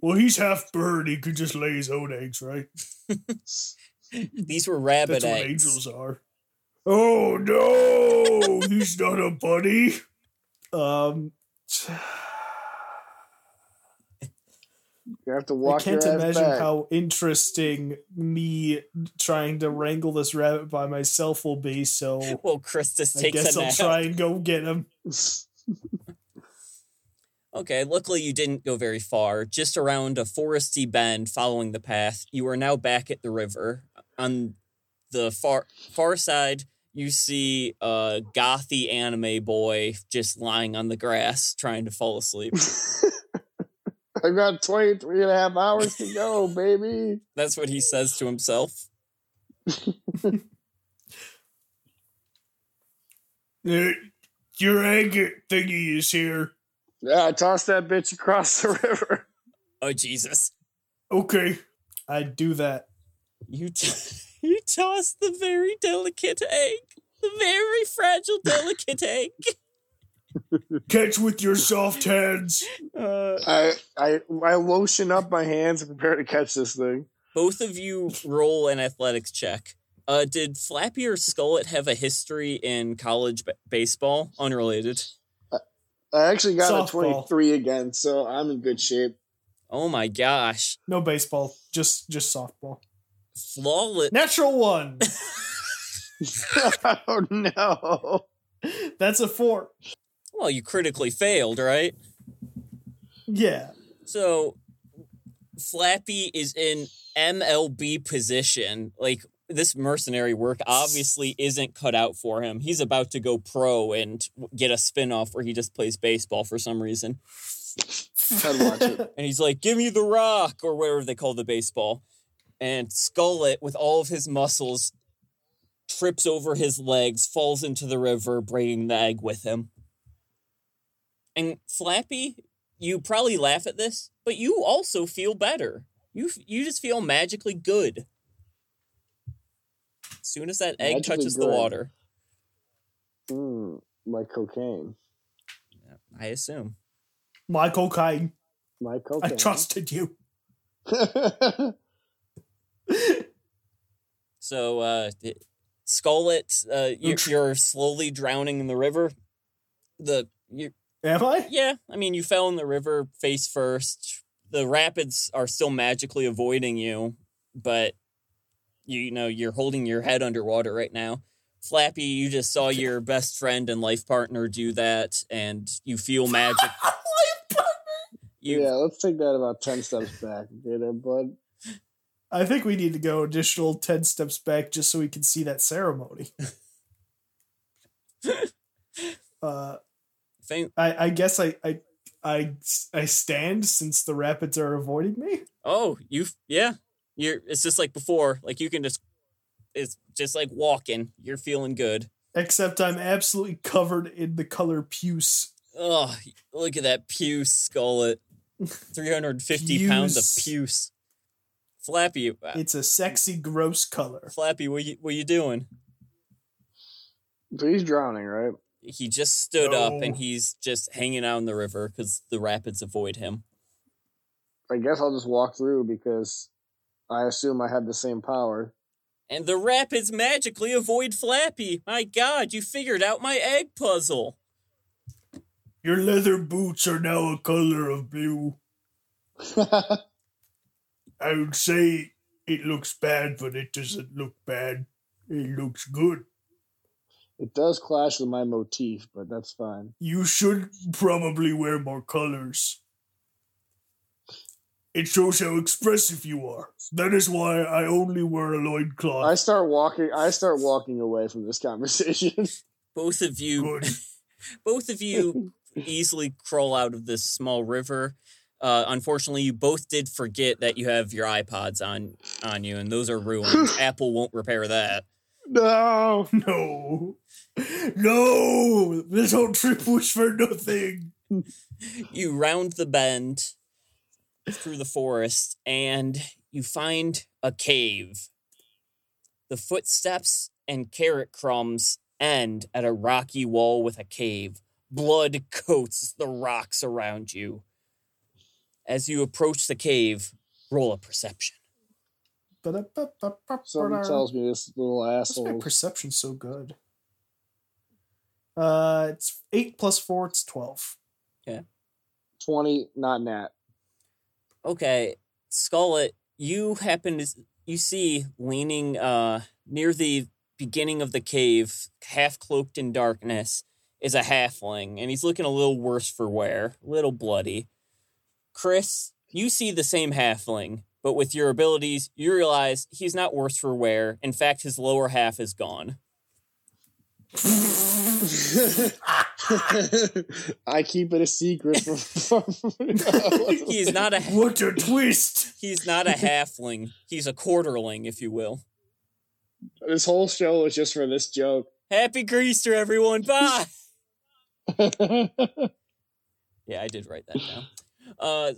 S1: Well, he's half bird. He could just lay his own eggs, right? [LAUGHS]
S2: These were rabbit
S1: That's what angels are. Oh no, he's not a bunny. [LAUGHS] Um,
S3: You have to
S1: I can't
S3: your
S1: imagine
S3: back.
S1: how interesting me trying to wrangle this rabbit by myself will be. So
S2: Well, Christus
S1: I
S2: takes I
S1: guess
S2: a
S1: I'll
S2: nap.
S1: try and go get him. [LAUGHS]
S2: Okay, luckily you didn't go very far. Just around a foresty bend following the path, you are now back at the river. On the far far side, you see a gothy anime boy just lying on the grass trying to fall asleep. [LAUGHS]
S3: I've got 23 and a half hours to go, [LAUGHS] baby.
S2: That's what he says to himself. [LAUGHS]
S1: Uh, your egg thingy is here.
S3: Yeah, I tossed that bitch across the river.
S2: Oh Jesus.
S1: Okay, I do that.
S2: You t- [LAUGHS] you tossed the very delicate egg. The very fragile delicate egg.
S1: Catch with your soft hands.
S2: Uh,
S3: I, I I lotion up my hands and prepare to catch this thing.
S2: both of you roll an athletics check. Uh, did Flappy or Skullet have a history in college b- baseball? Unrelated.
S3: I actually got
S1: Softball.
S3: a 23 again, so I'm in good shape.
S2: Oh my gosh.
S1: No baseball, just just softball.
S2: Flawless.
S1: Natural one. [LAUGHS]
S3: oh no.
S1: That's a four.
S2: Well, you critically failed, right?
S1: Yeah.
S2: So Flappy is in MLB position. Like this mercenary work obviously isn't cut out for him. He's about to go pro and get a spin-off where he just plays baseball for some reason.
S3: I'd watch it. [LAUGHS]
S2: And he's like, "Give me the rock," or whatever they call the baseball. And Skullet, with all of his muscles, trips over his legs, falls into the river, bringing the egg with him. And Flappy, you probably laugh at this, but you also feel better. You you just feel magically good. As soon as that egg
S3: Magically
S2: touches the water,
S3: Mm, like cocaine.
S2: I assume.
S1: My cocaine.
S3: My cocaine.
S1: I trusted you. [LAUGHS]
S2: So, uh, Skullet, uh, you're, you're slowly drowning in the river. The you,
S1: Am I?
S2: yeah, I mean, you fell in the river face first. The rapids are still magically avoiding you, but you, you know you're holding your head underwater right now. Flappy, you just saw your best friend and life partner do that, and you feel [LAUGHS] magic. You,
S3: yeah, let's take that about 10 steps back. Okay, there, bud.
S1: I think we need to go additional 10 steps back just so we can see that ceremony. [LAUGHS] uh,
S2: think-
S1: I, I guess I, I, I, I stand since the rapids are avoiding me.
S2: Oh, you yeah. You're it's just like before. Like you can just it's just like walking. You're feeling good.
S1: Except I'm absolutely covered in the color puce.
S2: Oh, look at that puce skullet. [LAUGHS] 350 pounds of
S1: Puce.
S2: puce. Flappy, uh,
S1: It's a sexy, gross color.
S2: Flappy, what you what you doing?
S3: So he's drowning, right?
S2: He just stood up and he's just hanging out in the river because the rapids avoid him.
S3: I guess I'll just walk through because I assume I have the same power.
S2: And the rapids magically avoid Flappy. My God, you figured out my egg puzzle.
S1: Your leather boots are now a color of blue. [LAUGHS] I would say it looks bad, but it doesn't look bad. It looks good.
S3: It does clash with my motif, but that's fine.
S1: You should probably wear more colors. It shows how expressive you are. That is why I only wear a
S3: I
S1: loincloth.
S3: start walking. I start walking away from this conversation. [LAUGHS]
S2: Both of you
S1: Good. [LAUGHS]
S2: both of you easily crawl out of this small river. Uh, unfortunately, you both did forget that you have your iPods on on you, and those are ruined. [LAUGHS] Apple won't repair that.
S3: no.
S1: No. [LAUGHS] No! This whole trip was for nothing. [LAUGHS]
S2: You round the bend through the forest, and you find a cave. The footsteps and carrot crumbs end at a rocky wall with a cave. Blood coats the rocks around you. As you approach the cave, roll a perception.
S3: Something tells me this little
S1: What's my
S3: asshole.
S1: perception so good? Uh, it's eight plus four. It's twelve.
S3: Twenty, not nat.
S2: Okay, Skullet, you happen to you see leaning uh near the beginning of the cave, half cloaked in darkness, is a halfling, and he's looking a little worse for wear, a little bloody. Chris, you see the same halfling, but with your abilities, you realize he's not worse for wear. In fact, his lower half is gone.
S3: I keep it a secret. From, from, [LAUGHS]
S2: He is not a [LAUGHS]
S1: What a twist!
S2: he's not a halfling. He's a quarterling, if you will.
S3: this whole show is just for this joke.
S2: Happy Greaster, everyone! Bye. [LAUGHS] Yeah, I did write that down. Uh,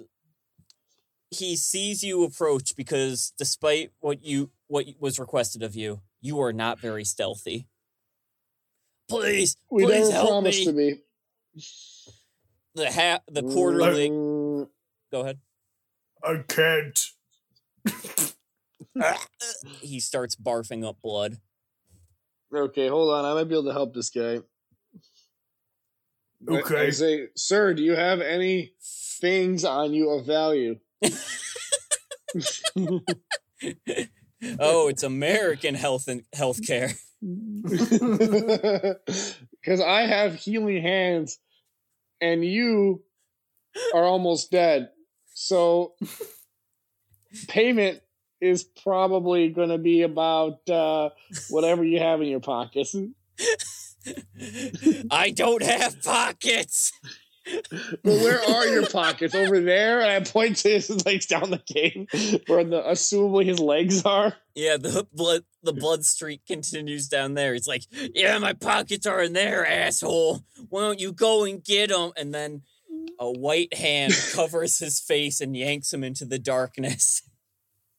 S2: he sees you approach because, despite what you what was requested of you, you are not very stealthy. Please,
S3: we
S2: please
S3: never
S2: help
S3: promised
S2: me.
S3: to be.
S2: The ha- the quarterling.
S3: Mm,
S2: Go ahead.
S1: I can't.
S2: he starts barfing up blood.
S3: Okay, hold on. I might be able to help this guy. I-
S1: Okay.
S3: I say, sir, do you have any things on you of value? [LAUGHS] [LAUGHS]
S2: oh, it's American health and healthcare. [LAUGHS]
S3: Because I have healing hands, and you are almost dead. So payment is probably going to be about uh, whatever you have in your pockets. [LAUGHS]
S2: I don't have pockets.
S3: But where are your pockets? Over there? And I point to his legs down the cave where the assumably his legs are.
S2: Yeah, the blood the blood streak continues down there. It's like, yeah, my pockets are in there, asshole. Why don't you go and get them? And then a white hand [LAUGHS] covers his face and yanks him into the darkness.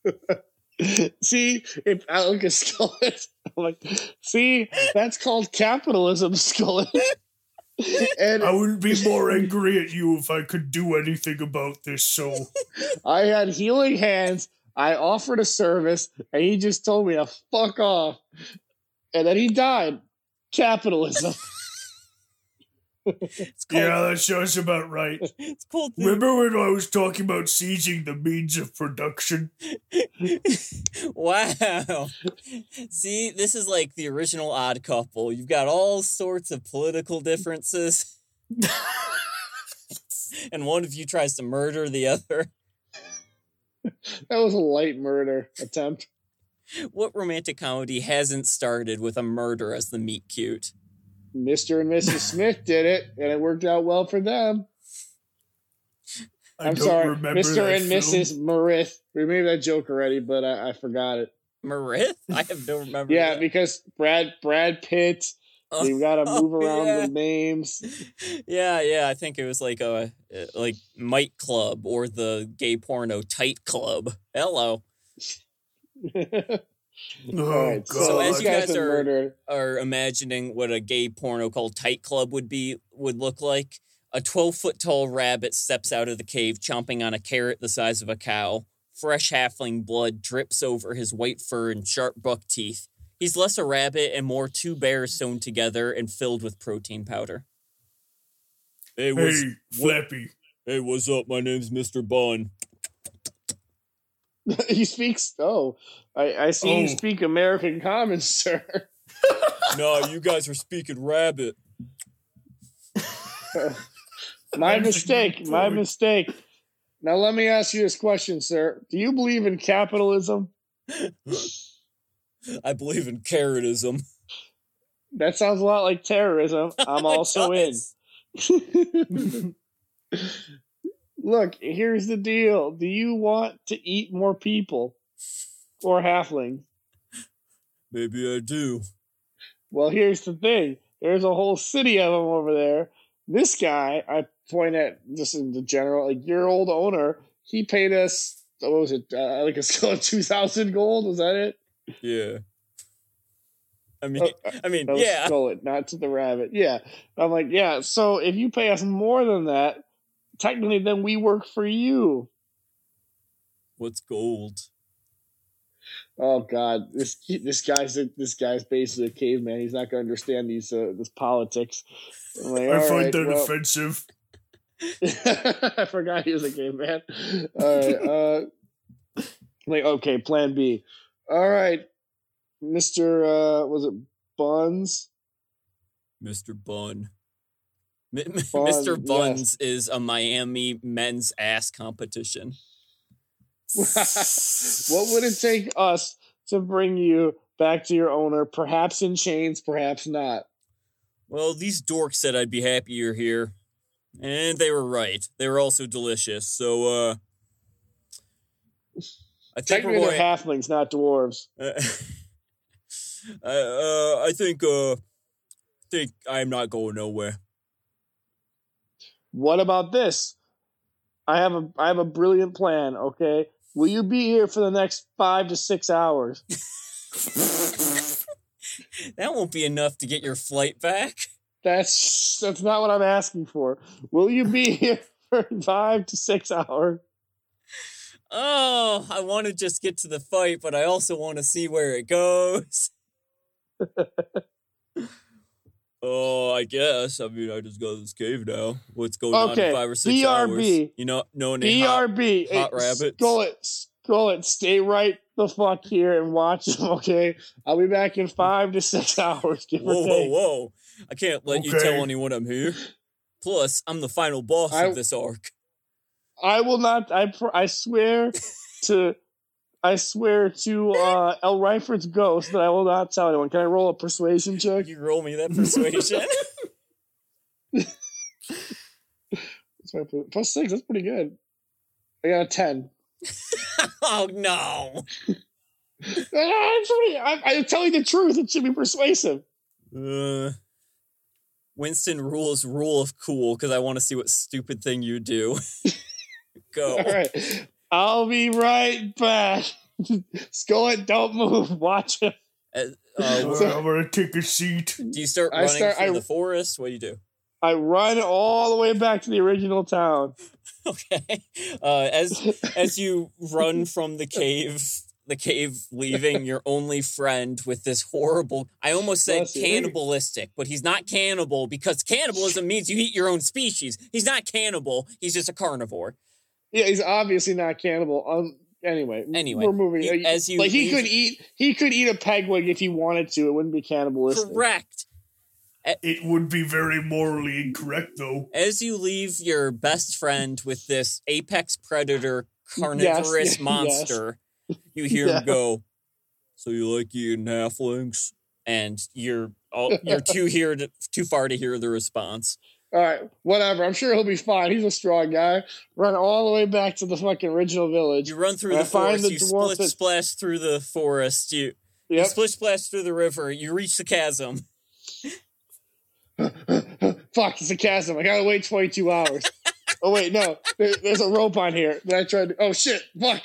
S2: [LAUGHS]
S3: See, if I look at Skullet, I'm like, see, that's called capitalism, Skullet. [LAUGHS] [LAUGHS] and
S1: I wouldn't be more [LAUGHS] angry at you if I could do anything about this. So [LAUGHS]
S3: I had healing hands. I offered a service, and he just told me to fuck off. And then he died. Capitalism. [LAUGHS]
S2: It's called,
S1: yeah, that sounds about right. [LAUGHS]
S2: it's called the-
S1: Remember when I was talking about seizing the means of production? [LAUGHS]
S2: wow. See, this is like the original odd couple. You've got all sorts of political differences. and one of you tries to murder the other.
S3: That was a light murder attempt.
S2: What romantic comedy hasn't started with a murder as the meet cute?
S3: Mr. and Mrs. [LAUGHS] Smith did it, and it worked out well for them.
S1: I
S3: I'm
S1: don't
S3: sorry, Mr. and
S1: film.
S3: Mrs. Marith. We made that joke already, but I, I forgot it.
S2: Marith? I have no [LAUGHS] remember.
S3: Yeah,
S2: that.
S3: because Brad Brad Pitt.
S2: Oh,
S3: we got to
S2: oh,
S3: move around
S2: yeah.
S3: the names.
S2: yeah, yeah. I think it was like a uh, like Mike Club or the gay porno Tight Club. Hello. [LAUGHS]
S1: Oh,
S3: Alright,
S1: God.
S2: So as you
S3: guy's
S2: guys are-
S3: murdered.
S2: Are imagining what a gay porno called Tight Club would be would look like. A twelve foot tall rabbit steps out of the cave, chomping on a carrot the size of a cow. Fresh halfling blood drips over his white fur and sharp buck teeth. He's less a rabbit and more two bears sewn together and filled with protein powder. Hey, what's,
S1: hey, Flappy.
S2: hey, what's up? My name's Mr. Bun. [LAUGHS]
S3: he speaks. Oh, I, I see you
S1: Oh.
S3: speak American Common, [LAUGHS] sir.
S2: no, you guys are speaking rabbit. [LAUGHS]
S3: My mistake. My mistake. Now let me ask you this question, sir. Do you believe in capitalism?
S2: I believe in carrotism.
S3: That sounds a lot like terrorism. I'm also in. Look, here's the deal. Do you want to eat more people or halflings?
S2: Maybe I do.
S3: Well, here's the thing. There's a whole city of them over there. This guy, I point at just in the general, like your old owner, he paid us, what was it, uh, like [LAUGHS] a skill of 2,000 gold? Was that it?
S2: Yeah. I mean,
S3: Uh,
S2: I mean, yeah.
S3: stole it, not to the rabbit. Yeah. I'm like, yeah. So if you pay us more than that, technically, then we work for you.
S2: What's gold?
S3: Oh God, this this guy's a, this guy's basically a caveman. He's not going to understand these uh, this politics. I'm like,
S1: I find
S3: right,
S1: that
S3: well-
S1: offensive. [LAUGHS]
S3: I forgot he was a caveman. All right. Uh, like, okay, plan B. All right, Mister. Uh, was it Buns?
S2: Mr. Bun. M- M-
S3: Bun,
S2: Mr.
S3: yes.
S2: Buns is a Miami men's ass competition. [LAUGHS]
S3: what would it take us to bring you back to your owner? Perhaps in chains, perhaps not.
S2: Well, these dorks said I'd be happier here. And they were right. They were also delicious. So, uh. I think we're
S3: Technically,
S2: going.
S3: they're halflings, not dwarves. [LAUGHS]
S2: Uh, [LAUGHS] uh, I think, uh. think I'm not going nowhere.
S3: What about this? I have a I have a brilliant plan. Okay, will you be here for the next five to six hours? [LAUGHS]
S2: That won't be enough to get your flight back.
S3: That's that's not what I'm asking for. Will you be [LAUGHS] here for five to six hours?
S2: oh, I want to just get to the fight, but I also want to see where it goes. [LAUGHS] oh, I guess. I mean, I just go to this cave now. What's going on in five or six
S3: BRB.
S2: hours? You know, no name. hot-
S3: BRB.
S2: hot
S3: Hey,
S2: rabbits.
S3: Skullet, Skullet, stay right the fuck here and watch [LAUGHS] them, okay? I'll be back in five to six [LAUGHS] hours, give
S2: Whoa,
S3: or
S2: whoa,
S3: take.
S2: whoa! I can't let you tell anyone I'm here. Plus, I'm the final boss
S3: I-
S2: of this arc.
S3: I will not. I pr- I swear [LAUGHS] to. I swear to uh, [LAUGHS] El Ryford's ghost that I will not tell anyone. Can I roll a persuasion check?
S2: You roll me that persuasion. [LAUGHS]
S3: That's my per- Plus six. That's pretty good. I got a ten. [LAUGHS]
S2: oh no!
S3: Ah, it's pretty- I, I'm telling the truth. It should be persuasive.
S2: Uh, Winston rules rule of cool because I want to see what stupid thing you do. Go.
S3: All right. I'll be right back. [LAUGHS] Skullet, don't move. Watch him.
S2: Uh, [LAUGHS] uh,
S1: I'm
S2: where-
S1: gonna take a seat.
S2: do you start
S3: I
S2: running
S3: start-
S2: through
S3: I-
S2: the forest? What do you do?
S3: I run all the way back to the original town. [LAUGHS]
S2: Okay. Uh, as as you run from the cave, the cave leaving your only friend with this horrible. I almost said
S3: Bless you.
S2: cannibalistic, but he's not cannibal because cannibalism means you eat your own species. He's not cannibal. He's just a carnivore.
S3: Yeah, he's obviously not cannibal. Um. Anyway.
S2: Anyway,
S3: we're moving.
S2: you-
S3: Uh,
S2: as you
S3: like he
S2: leave-
S3: could eat. He could eat a pegwig if he wanted to. It wouldn't be cannibalistic.
S2: Correct.
S1: It would be very morally incorrect, though.
S2: As you leave your best friend with this apex predator carnivorous [LAUGHS]
S3: yes.
S2: monster, you hear
S3: Yeah.
S2: him go, "So you like eating halflings?" And you're all, you're [LAUGHS] too here to, too far to hear the response.
S3: All right, whatever. I'm sure he'll be fine. He's a strong guy. Run all the way back to the fucking original village.
S2: You run through the forest.
S3: the
S2: You split
S3: that-
S2: splash through the forest. You, you split splash through the river. You reach the chasm. [LAUGHS]
S3: Fuck, it's a chasm. I gotta wait 22 hours. oh wait, no. There, there's a rope on here that I tried to. Oh shit! Fuck.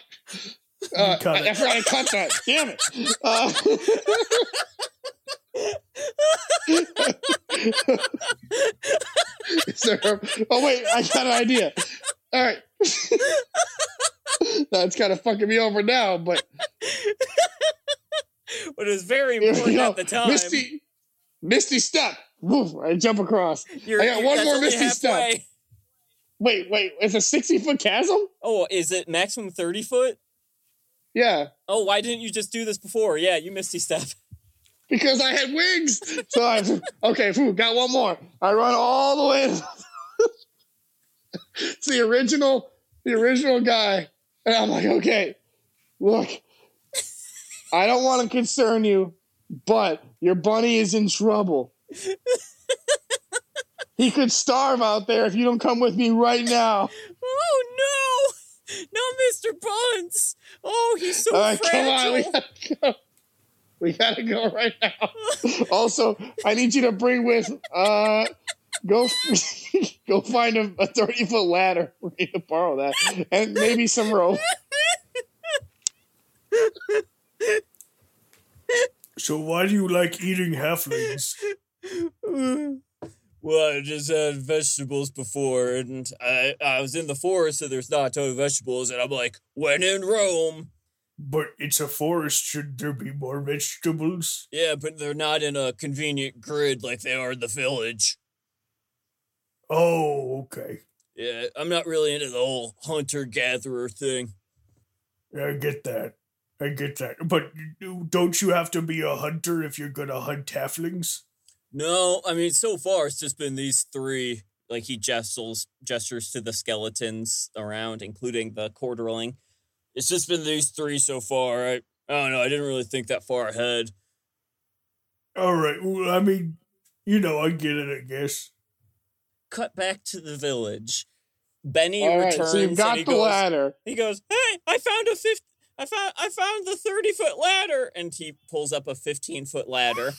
S3: Uh, I. I forgot to cut that. Damn it. Uh, [LAUGHS] there oh wait, I got an idea. All right. [LAUGHS] That's kind of fucking me over now, but
S2: But it was very important at the time.
S3: Misty, Misty step. Woof, I jump across.
S2: You're-
S3: I got one more misty step. Wait, wait, it's a 60 foot chasm?
S2: Oh, is it maximum thirty foot?
S3: Yeah.
S2: Oh, why didn't you just do this before? Yeah, you misty step.
S3: because I had wings. So I okay, phew, got one more. I run all the way [LAUGHS] it's the original, the original guy, and I'm like, okay, look, I don't want to concern you, but your bunny is in trouble. he could starve out there if you don't come with me right now. [LAUGHS]
S2: Oh no, no, Mister Buns. Oh, he's so
S3: All right, come on, we gotta go. We gotta go right now. [LAUGHS] also, I need you to bring with uh go [LAUGHS] go find a, a 30 foot ladder. We need to borrow that. And maybe some rope.
S1: So why do you like eating halflings? [LAUGHS]
S2: Well, I just had vegetables before, and I I was in the forest, so there's not a ton of vegetables, and I'm like, when in Rome.
S1: But it's a forest. Should there be more vegetables?
S2: Yeah, but they're not in a convenient grid like they are in the village.
S1: Oh, okay.
S2: Yeah, I'm not really into the whole hunter gatherer thing.
S1: I get that. I get that. But don't you have to be a hunter if you're gonna hunt halflings?
S2: No, I mean, so far it's just been these three. Like he gestures gestures to the skeletons around, including the quarterling. It's just been these three so far. I, I don't know. I didn't really think that far ahead.
S1: All right. Well, I mean, you know, I get it. I guess.
S2: Cut back to the village. Benny
S3: All right,
S2: returns
S3: so you've
S2: and
S3: got
S2: he
S3: the
S2: goes,
S3: ladder.
S2: he goes, "Hey, I found a fifth. I found I found the thirty foot ladder." And he pulls up a fifteen foot ladder.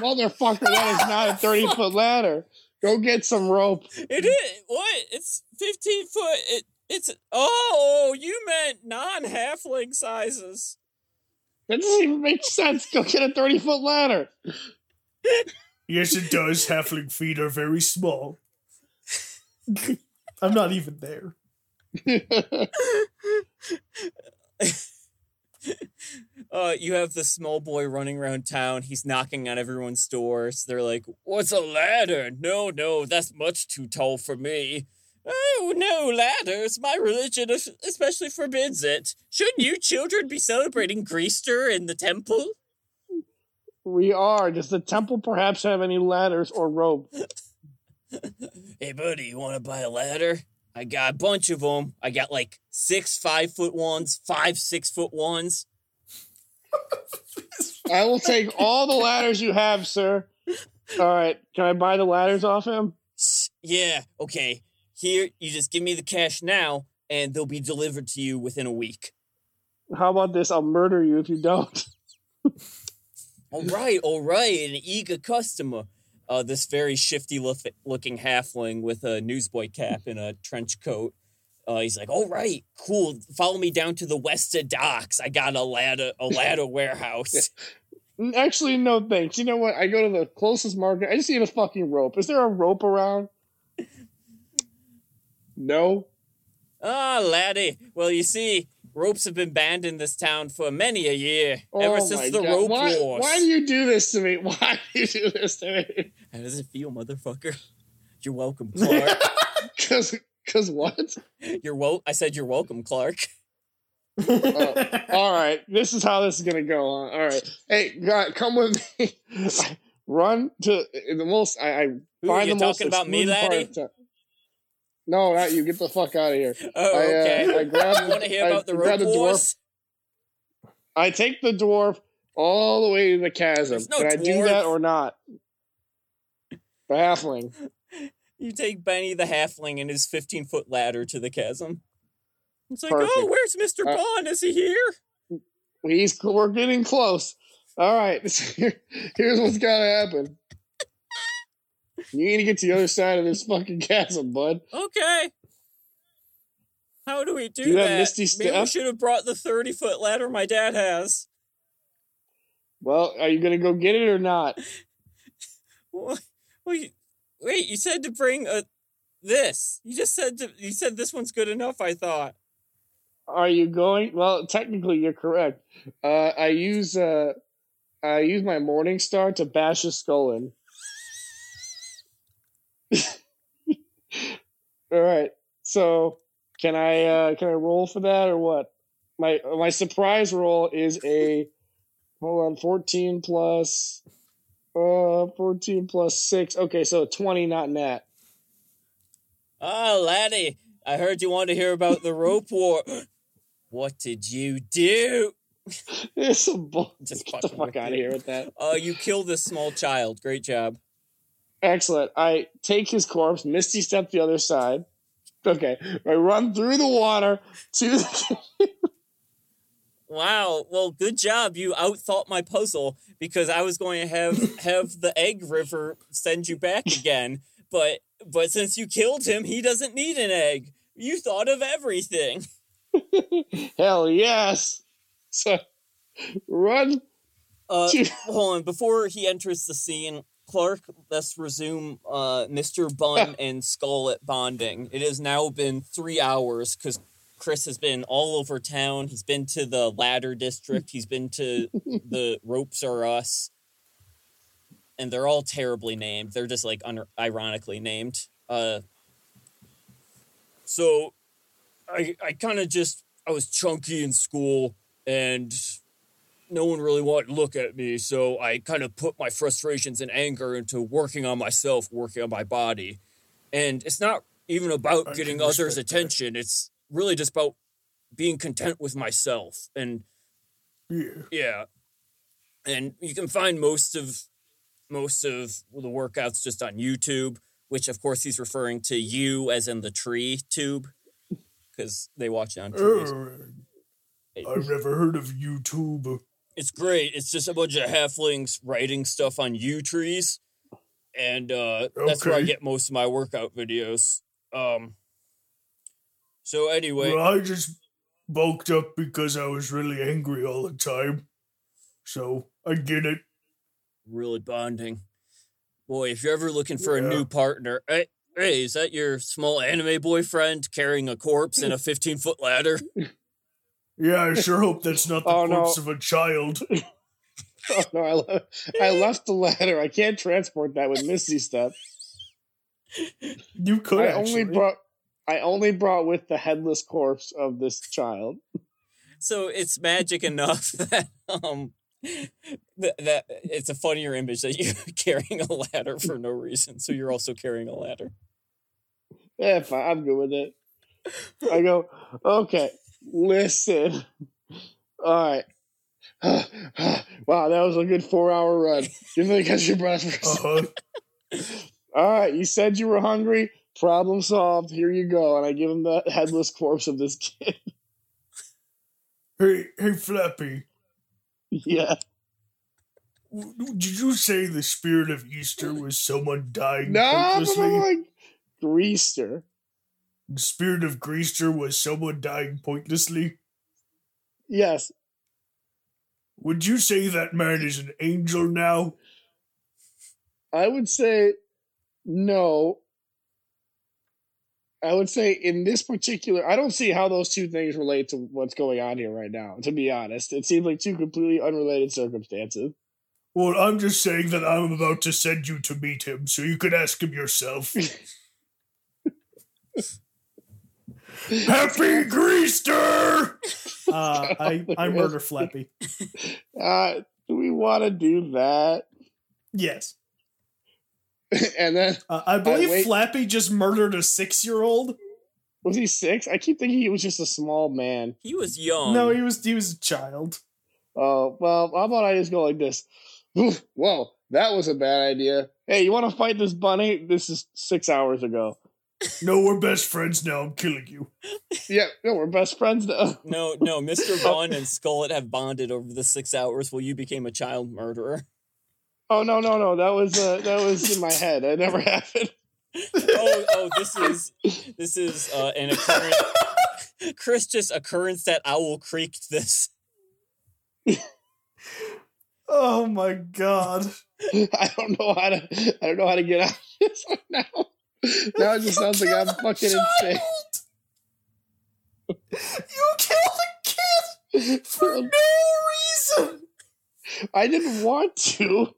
S3: Motherfucker, that is not a 30 [LAUGHS] foot ladder. Go get some rope.
S2: It is what? It's fifteen foot. It it's oh, you meant non halfling sizes.
S3: That doesn't even make sense. Go get a 30 foot ladder.
S1: Yes, it does. Halfling feet are very small. I'm not even there. [LAUGHS] [LAUGHS]
S2: uh, you have the small boy running around town. He's knocking on everyone's doors. They're like, "What's a ladder? No, no, that's much too tall for me." Oh no, ladders! My religion especially forbids it. Shouldn't you children be celebrating Greaster in the temple?
S3: we are. Does the temple perhaps have any ladders or rope? [LAUGHS]
S2: Hey, buddy, you want to buy a ladder? I got a bunch of them. I got like six five foot ones, five six foot ones. [LAUGHS]
S3: I will take all the ladders you have, sir. All right. Can I buy the ladders off him?
S2: Yeah, okay. Here, you just give me the cash now, and they'll be delivered to you within a week.
S3: How about this? I'll murder you if you don't.
S2: All right, all right, an eager customer. Uh, this very shifty look- looking halfling with a newsboy cap and a trench coat. Uh, he's like, "All right, cool. Follow me down to the West Westa docks. I got a ladder, a [LAUGHS] ladder warehouse."
S3: Actually, no thanks. You know what? I go to the closest market. I just need a fucking rope. Is there a rope around? No.
S2: Ah, laddie. Well, you see, ropes have been banned in this town for many a year,
S3: Oh
S2: ever since the
S3: God.
S2: rope
S3: why,
S2: wars.
S3: Why do you do this to me? [LAUGHS] Why do you do this to me? [LAUGHS]
S2: How does it feel, motherfucker? [LAUGHS] You're welcome, Clark. [LAUGHS]
S3: Because, because what?
S2: you're wel- I said you're welcome, Clark.
S3: All right, this is how this is gonna go on. All right, hey, God, come with me. Run to the most. I, I
S2: Who,
S3: find
S2: you
S3: the most
S2: talking about me, laddie?
S3: No, not you. Get the fuck out of here.
S2: Oh,
S3: I, uh,
S2: okay.
S3: I grabbed
S2: you want to hear
S3: I
S2: about the
S3: grabbed dwarf. I take the dwarf all the way to the chasm.
S2: No
S3: Can I do that or not? The halfling. [LAUGHS]
S2: You take Benny the halfling and his 15 foot ladder to the chasm. It's like,
S3: Perfect.
S2: oh, where's Mr.
S3: Uh,
S2: Bond? Is he here?
S3: He's we're getting close. All right, [LAUGHS] here's what's gotta happen. You need to get to the other side of this fucking chasm, bud.
S2: Okay. How do we do,
S3: Do
S2: that?
S3: Misty
S2: Maybe we should have brought the 30 foot ladder my dad has.
S3: Well, are you gonna go get it or not? [LAUGHS]
S2: Well, you, wait, you said to bring a this. You just said to, you said this one's good enough, I thought.
S3: Are you going? Well, technically, you're correct. Uh, I use uh, I use my Morning Star to bash his skull in. [LAUGHS] All right. So, can I uh, can I roll for that or what? My my surprise roll is a hold on, fourteen plus uh fourteen plus six. Okay, so twenty, not nat.
S2: Ah, laddie, I heard you wanted to hear about the rope [LAUGHS] war. what did you do? [LAUGHS]
S3: It's a bull. [LAUGHS]
S2: Just
S3: Get the fuck out of here with that.
S2: Uh, you killed this small child. Great job.
S3: Excellent. I take his corpse, Misty step the other side. Okay. I run through the water to the.
S2: Wow. Well, good job. You outthought my puzzle because I was going to have [LAUGHS] have the egg river send you back again, but but since you killed him, he doesn't need an egg. You thought of everything. [LAUGHS]
S3: Hell yes. [LAUGHS] So run.
S2: Uh, hold on. Before he enters the scene, Clark, let's resume uh, Mr. Bun and Skullet bonding. It has now been three hours because Chris has been all over town. He's been to the ladder district. He's been to [LAUGHS] the ropes are us, and they're all terribly named. They're just like un- ironically named. Uh, so, I I kind of just I was chunky in school and no one really wanted to look at me, so I kind of put my frustrations and anger into working on myself, working on my body. And it's not even about
S1: I
S2: getting others'
S1: respect that.
S2: attention, it's really just about being content with myself. And
S1: Yeah.
S2: yeah. And you can find most of most of the workouts just on YouTube, which of course he's referring to you as in the tree tube because they watch it on trees.
S1: Uh, I've never heard of YouTube.
S2: It's great. It's just a bunch of halflings writing stuff on U trees, and uh, that's where I get most of my workout videos. Um. So anyway,
S1: Well, I just bulked up because I was really angry all the time. So I get it.
S2: really bonding. Boy, if you're ever looking for a new partner, hey, Hey, is that your small anime boyfriend carrying a corpse and a [LAUGHS] 15 foot ladder?
S1: Yeah, I sure hope that's not the
S3: Oh, no.
S1: corpse of a child. [LAUGHS]
S3: Oh, no, I, le- I left the ladder. I can't transport that with Misty stuff.
S1: You could
S3: I
S1: actually.
S3: only brought. I only brought with the headless corpse of this child.
S2: So it's magic enough [LAUGHS] that um that, that it's a funnier image that you're [LAUGHS] carrying a ladder for no reason. So you're also carrying a ladder.
S3: Yeah, fine, I'm good with it. I go, okay, listen. All right. [SIGHS] wow, that was a good four hour run. Give me a catch your breath for a second.
S1: Uh-huh.
S3: All right, you said you were hungry. Problem solved. Here you go. And I give him the [LAUGHS] headless corpse of this kid. [LAUGHS]
S1: Hey, hey, Flappy.
S3: yeah.
S1: Did you say the spirit of Easter was someone dying
S3: No,
S1: pointlessly?
S3: I'm like Greaster.
S1: The spirit of Greaster was someone dying pointlessly?
S3: Yes.
S1: Would you say that man is an angel now?
S3: I would say no. I would say in this particular, I don't see how those two things relate to what's going on here right now. To be honest, it seems like two completely unrelated circumstances.
S1: Well, I'm just saying that I'm about to send you to meet him, so you could ask him yourself. [LAUGHS] Happy Greaster! Uh, I, I murder Flappy. [LAUGHS]
S3: Uh, do we want to do that?
S1: Yes. [LAUGHS]
S3: and then
S1: Uh, I believe
S3: wait-
S1: Flappy just murdered a six year old.
S3: was he six? I keep thinking he was just a small man.
S2: He was young.
S1: No, he was he was a child.
S3: Oh well, how about I just go like this? [LAUGHS] Whoa, that was a bad idea. Hey, you want to fight this bunny? This is six hours ago. [LAUGHS]
S1: No, we're best friends now. I'm killing you.
S3: Yeah, no, we're best friends now.
S2: No, no, Mr. Bun and Skullet have bonded over the six hours while you became a child murderer.
S3: Oh no, no, no, that was uh, that was in my head. That never [LAUGHS] happened.
S2: Oh, oh, this is this is uh, an occurrence. Chris just occurrence that Owl creaked this.
S1: Oh my god. [LAUGHS]
S3: I don't know how to. I don't know how to get out of this one now. Now it just sounds like I'm fucking insane.
S1: You killed a kid for [LAUGHS] no reason.
S3: I didn't want to.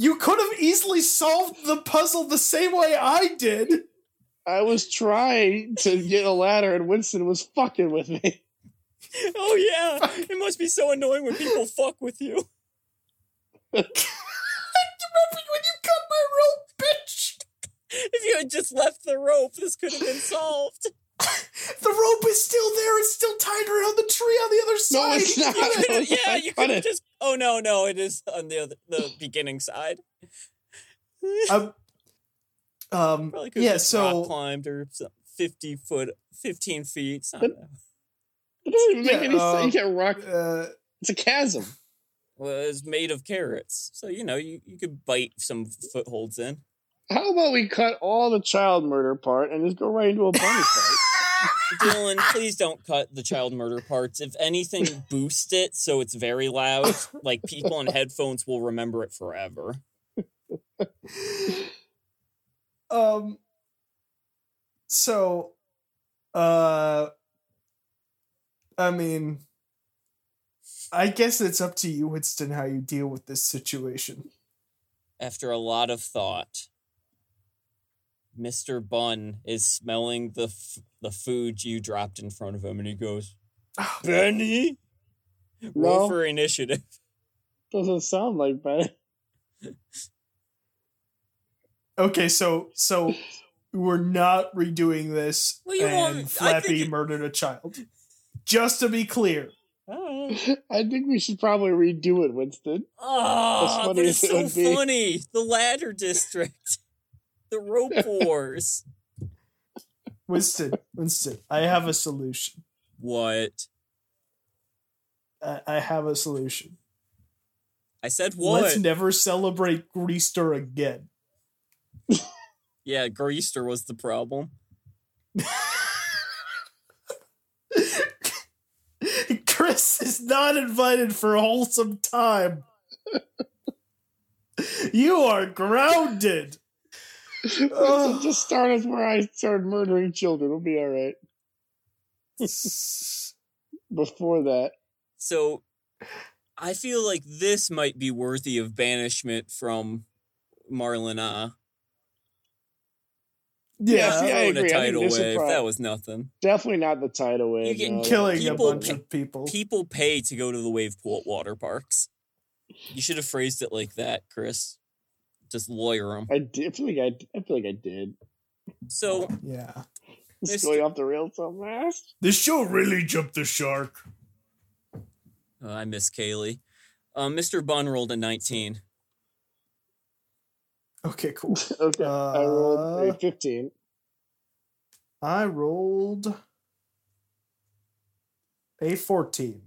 S1: You could have easily solved the puzzle the same way I did.
S3: I was trying to get a ladder, and Winston was fucking with me.
S2: Oh yeah, it must be so annoying when people fuck with you.
S1: Remember when you cut my rope, bitch?
S2: If you had just left the rope, this could have been solved.
S1: The rope is still there. It's still tied around the tree on the other side.
S3: No,
S1: side.
S3: it's not.
S2: You
S3: I
S2: could've- yeah, you
S3: to cut
S2: could have
S3: it.
S2: just. Oh no, no, it is on the other, the [LAUGHS] beginning side.
S1: Um, um, [LAUGHS] yeah, so
S2: climbed or fifty foot, fifteen feet. Something.
S3: It doesn't make
S1: Yeah,
S3: any sense.
S1: um,
S3: You can't rock.
S1: uh,
S3: It's a chasm.
S2: was made of carrots, so you know you, you could bite some footholds in.
S3: How about we cut all the child murder part and just go right into a bunny [LAUGHS] fight?
S2: Dylan, please don't cut the child murder parts. If anything, boost it so it's very loud. Like people in headphones will remember it forever.
S1: um so uh i mean i guess it's up to you winston how you deal with this situation
S2: After a lot of thought, Mr. Bun is smelling the f- the food you dropped in front of him, and he goes, oh, "Benny, roll for initiative." [LAUGHS]
S3: Doesn't sound like Benny.
S1: okay so so we're not redoing this
S2: Well, you
S1: and
S2: won't- think
S1: flappy murdered a child just to be clear
S2: Oh, [LAUGHS]
S3: I think we should probably redo it, Winston.
S2: oh
S3: funny
S2: but it's so funny. The ladder district, the rope wars. [LAUGHS]
S1: winston winston i have a solution
S2: What?
S1: i, I have a solution
S2: I said what?
S1: let's never celebrate greaster again [LAUGHS]
S2: yeah, Greaster was the problem. [LAUGHS]
S1: Chris is not invited for a wholesome time. you are grounded.
S3: So just start us where I started murdering children. We'll be all right. [LAUGHS] Before that,
S2: So I feel like this might be worthy of banishment from Marlena.
S3: Yeah,
S1: yeah,
S3: see, I agree.
S2: a
S3: I think
S2: tidal
S3: this is
S2: wave. That was nothing.
S3: definitely not the tidal wave.
S2: You get
S3: no.
S1: killing
S2: People
S1: a bunch
S2: pay-
S1: of people.
S2: People pay to go to the wave pool at water parks. You should have phrased it like that, Chris. Just lawyer him.
S3: I, did, I feel like I, I feel like I did.
S2: So
S1: Yeah.
S3: It's going off the rails so fast.
S1: This show really jumped the shark.
S2: oh, I miss Kaylee. Um, Mr. Bun rolled a 19.
S1: Okay, cool. [LAUGHS]
S3: Okay, I rolled a
S1: Uh,
S3: fifteen.
S1: I rolled a 14.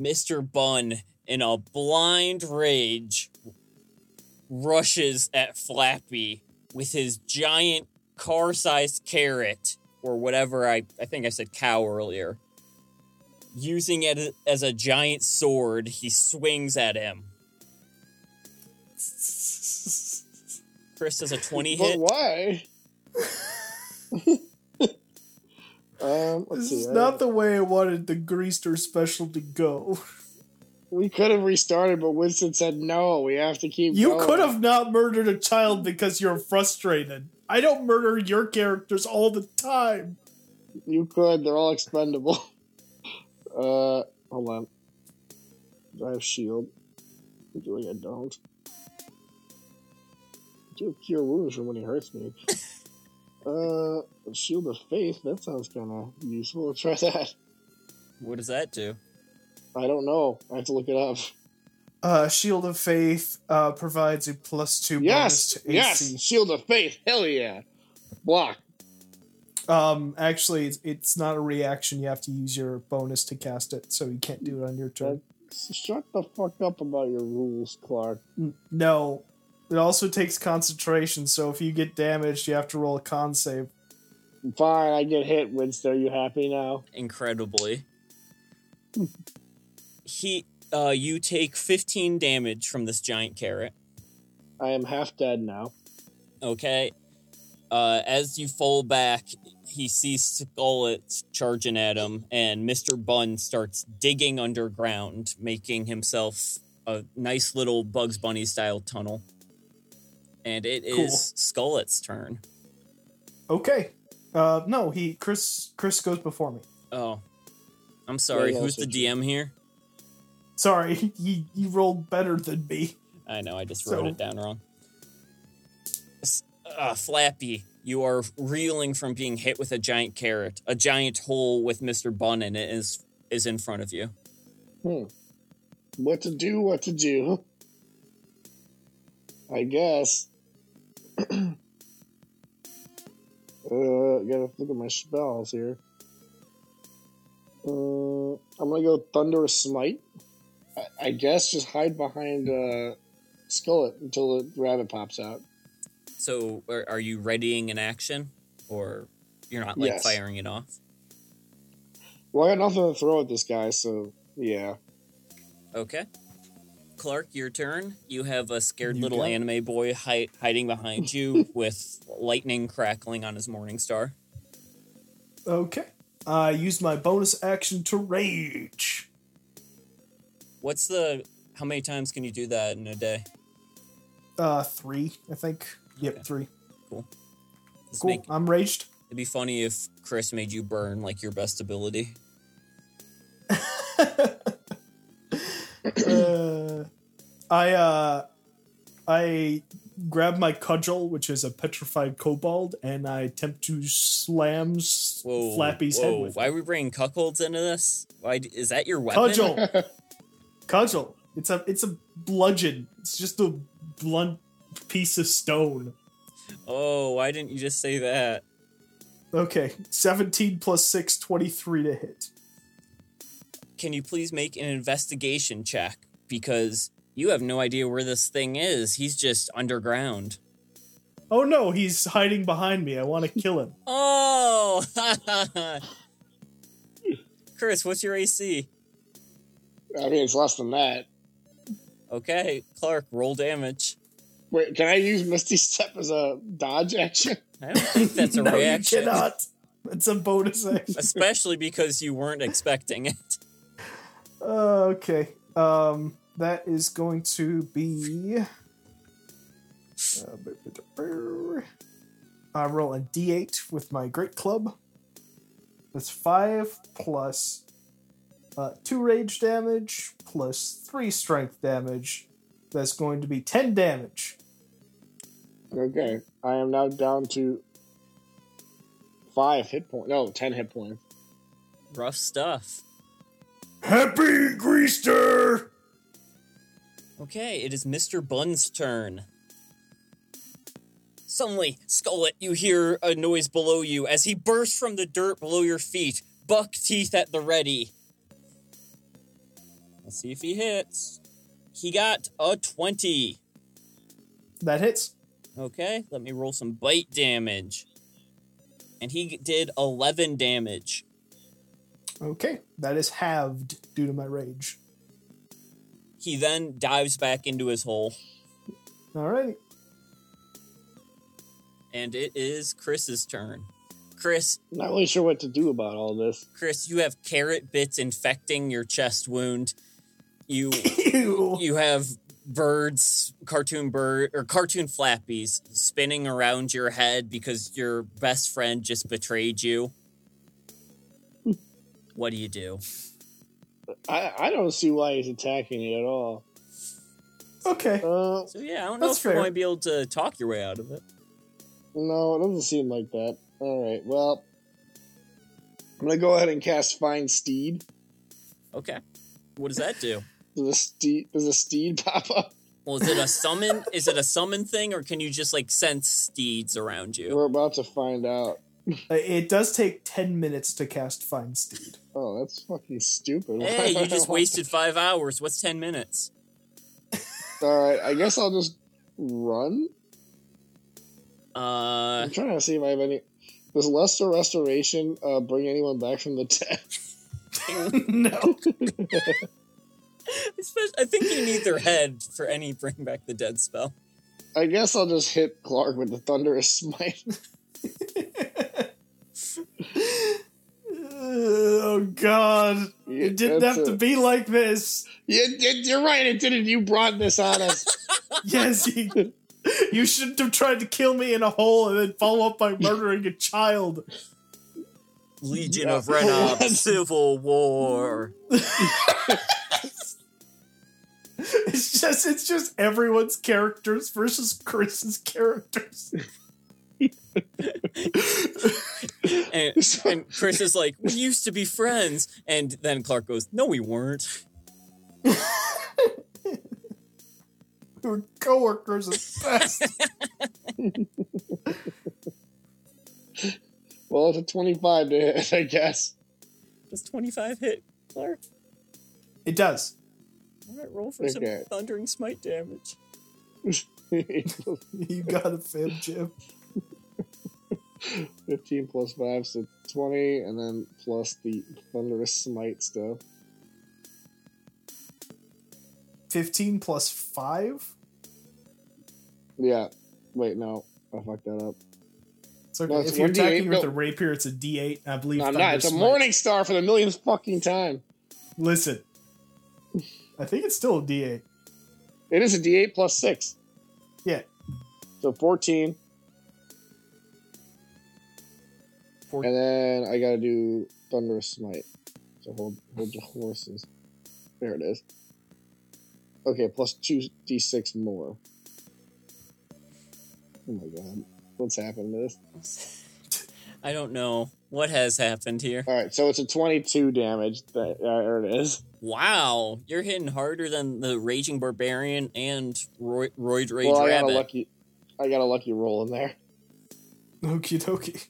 S2: Mr. Bun, in a blind rage, rushes at Flappy with his giant car sized carrot, or whatever I, I think I said cow earlier. Using it as a giant sword, he swings at him. Chris does a 20
S3: But
S2: hit.
S3: why? [LAUGHS] [LAUGHS] um, let's
S1: This
S3: see.
S1: is
S3: I-
S1: not the way I wanted the Greaster special to go. [LAUGHS]
S3: we could have restarted, but Winston said no. We have to keep.
S1: You
S3: going."
S1: could have not murdered a child because you're frustrated. I don't murder your characters all the time.
S3: You could. They're all expendable. [LAUGHS] Uh, hold on. Do I have shield? I feel like I don't. I do have cure wounds from when he hurts me. [LAUGHS] uh, shield of faith. That sounds kind of useful. Let's [LAUGHS] try that.
S2: What does that do?
S3: I don't know. I have to look it up.
S1: Uh, Shield of Faith uh, provides a plus two
S3: Yes,
S1: bonus to
S3: yes.
S1: AC.
S3: Shield of faith. Hell yeah. Block.
S1: Um, actually, it's, it's not a reaction. You have to use your bonus to cast it, so you can't do it on your turn.
S3: Shut the fuck up about your rules, Clark.
S1: N- No, it also takes concentration. So if you get damaged, you have to roll a con save.
S3: Fine, I get hit. Winston, are you happy now?
S2: incredibly. [LAUGHS] he uh you take 15 damage from this giant carrot.
S3: I am half dead now.
S2: Okay. Uh as you fall back, he sees Skullet charging at him, and Mr. Bun starts digging underground, making himself a nice little Bugs Bunny style tunnel. And it is
S1: Cool.
S2: Skullet's turn.
S1: Okay. Uh, no, he Chris Chris goes before me.
S2: Oh. I'm sorry,
S3: yeah,
S2: who's the
S3: that's
S2: DM here?
S1: Sorry, [LAUGHS] you, he rolled better than me.
S2: I know, I just wrote
S1: So-
S2: it down wrong. Uh, Flappy, you are reeling from being hit with a giant carrot. A giant hole with Mr. Bun in it is is in front of you.
S3: Hmm. What to do, what to do. I guess. [CLEARS THROAT] uh, gotta look at my spells here. Uh, I'm gonna go Thunderous Smite. I, I guess just hide behind uh, Skullet until the rabbit pops out.
S2: So, are, are you readying an action, or you're not like
S3: Yes.
S2: firing it off?
S3: Well, I got nothing to throw at this guy, so yeah.
S2: Okay. Clark, your turn. You have a scared
S1: You
S2: little
S1: got it.
S2: anime boy hi- hiding behind you [LAUGHS] with lightning crackling on his morning star.
S1: Okay. I use my bonus action to rage.
S2: What's the? How many times can you do that in a day?
S1: Uh, three, I think. Yep,
S2: Okay.
S1: three.
S2: Just
S1: Cool.
S2: make-
S1: I'm raged.
S2: It'd be funny if Chris made you burn like your best ability. [LAUGHS]
S1: uh, I uh, I grab my cudgel, which is a petrified kobold, and I attempt to slam
S2: Whoa,
S1: Flappy's
S2: whoa!
S1: head with
S2: Why are we bringing cuckolds into this? Why is that your weapon?
S1: cudgel. [LAUGHS] cudgel. It's a it's a bludgeon. It's just a blunt piece of stone.
S2: Oh, why didn't you just say that?
S1: Okay, 17 plus 6, 23 to hit.
S2: Can you please make an investigation check because you have no idea where this thing is. He's just underground.
S1: Oh no, he's hiding behind me. I want to [LAUGHS] kill him.
S2: Oh, [LAUGHS] Chris, what's your AC?
S3: I mean, it's less than that.
S2: Okay, Clark, roll damage.
S3: Wait, can I use Misty Step as a dodge action?
S2: I don't think that's a [LAUGHS]
S1: no,
S2: reaction.
S1: you cannot. It's a bonus action.
S2: Especially because you weren't expecting it.
S1: Uh, okay. Um, that is going to be. Uh, I roll a d8 with my great club. That's five plus uh, two rage damage plus three strength damage. That's going to be ten damage.
S3: Okay, I am now down to five hit points. No, ten hit points.
S2: Rough stuff.
S1: Happy Greaster!
S2: Okay, it is Mr. Bun's turn. Suddenly, Skullet, you hear a noise below you as he bursts from the dirt below your feet, buck teeth at the ready. Let's see if he hits. He got a 20.
S1: That hits.
S2: Okay, let me roll some bite damage. And he did 11 damage.
S1: Okay, that is halved due to my rage.
S2: He then dives back into his hole.
S1: Alrighty.
S2: And it is Chris's turn. Chris,
S3: Not really sure what to do about all this.
S2: Chris, you have carrot bits infecting your chest wound. You [LAUGHS]
S1: Ew.
S2: you have birds, cartoon bird or cartoon flappies spinning around your head because your best friend just betrayed you. [LAUGHS] what do you do?
S3: I I don't see why he's attacking it at all.
S1: Okay.
S3: Uh,
S2: So yeah, I don't know if you're
S1: fair.
S2: going to be able to talk your way out of it.
S3: no, it doesn't seem like that. All right, well, I'm gonna go ahead and cast Find Steed.
S2: Okay. What does that do?
S3: Does a steed does a steed pop up?
S2: Well, is it a summon? is it a summon thing, or can you just like sense steeds around you?
S3: We're about to find out. [LAUGHS]
S1: Uh, It does take 10 minutes to cast Find Steed.
S3: Oh, that's fucking stupid.
S2: Hey, you just [LAUGHS] wasted five hours. What's ten minutes?
S3: All right, I guess I'll just run.
S2: Uh,
S3: I'm trying to see if I have any. Does Lesser Restoration uh, bring anyone back from the dead? [LAUGHS]
S1: no. [LAUGHS]
S2: especially- I think you need their head for any bring back the dead spell.
S3: I guess I'll just hit Clark with the Thunderous Smite. [LAUGHS] [LAUGHS]
S1: oh god. It didn't
S3: That's
S1: have to be like this.
S3: You, you- you're right, it didn't. You brought this on us.
S1: Yes, you, you shouldn't have tried to kill me in a hole and then follow up by murdering a child.
S2: Legion
S3: Yeah.
S2: of Renob, Civil War. [LAUGHS]
S1: It's just it's just everyone's characters versus Chris's characters. [LAUGHS]
S2: And, and Chris is like, we used to be friends. And then Clark goes, no, we weren't. [LAUGHS]
S1: We were coworkers at best.
S3: well, it's a 25 to hit, I guess.
S2: Does 25 hit, Clark?
S1: it does.
S2: All right, roll for some
S3: Okay.
S2: thundering smite damage. [LAUGHS]
S1: You got a fib, Jim. [LAUGHS]
S3: 15 plus 5, so 20, and then plus the Thunderous Smite stuff.
S1: 15 plus 5?
S3: Yeah. Wait, no. I fucked that up.
S1: It's okay.
S3: No, it's
S1: if you're
S3: 1d8,
S1: attacking with
S3: no.
S1: a rapier, it's a d8. I believe.
S3: No, I'm
S1: Thunder
S3: not. It's a
S1: Smite-
S3: Morning Star for the millionth fucking time.
S1: Listen. I think it's still a d8.
S3: It is a D8 plus 6.
S1: Yeah.
S3: So 14.
S2: Four-
S3: And then I gotta do Thunderous Smite. So hold, hold your horses. There it is. Okay, plus 2d6 more. Oh my god. What's happened to this? [LAUGHS]
S2: I don't know what has happened here.
S3: Alright, so it's a 22 damage. That, uh, there it is.
S2: Wow, you're hitting harder than the Raging Barbarian and Roy, Roid Rage
S3: well, I got a lucky. I got a lucky roll in there.
S1: Okie dokie.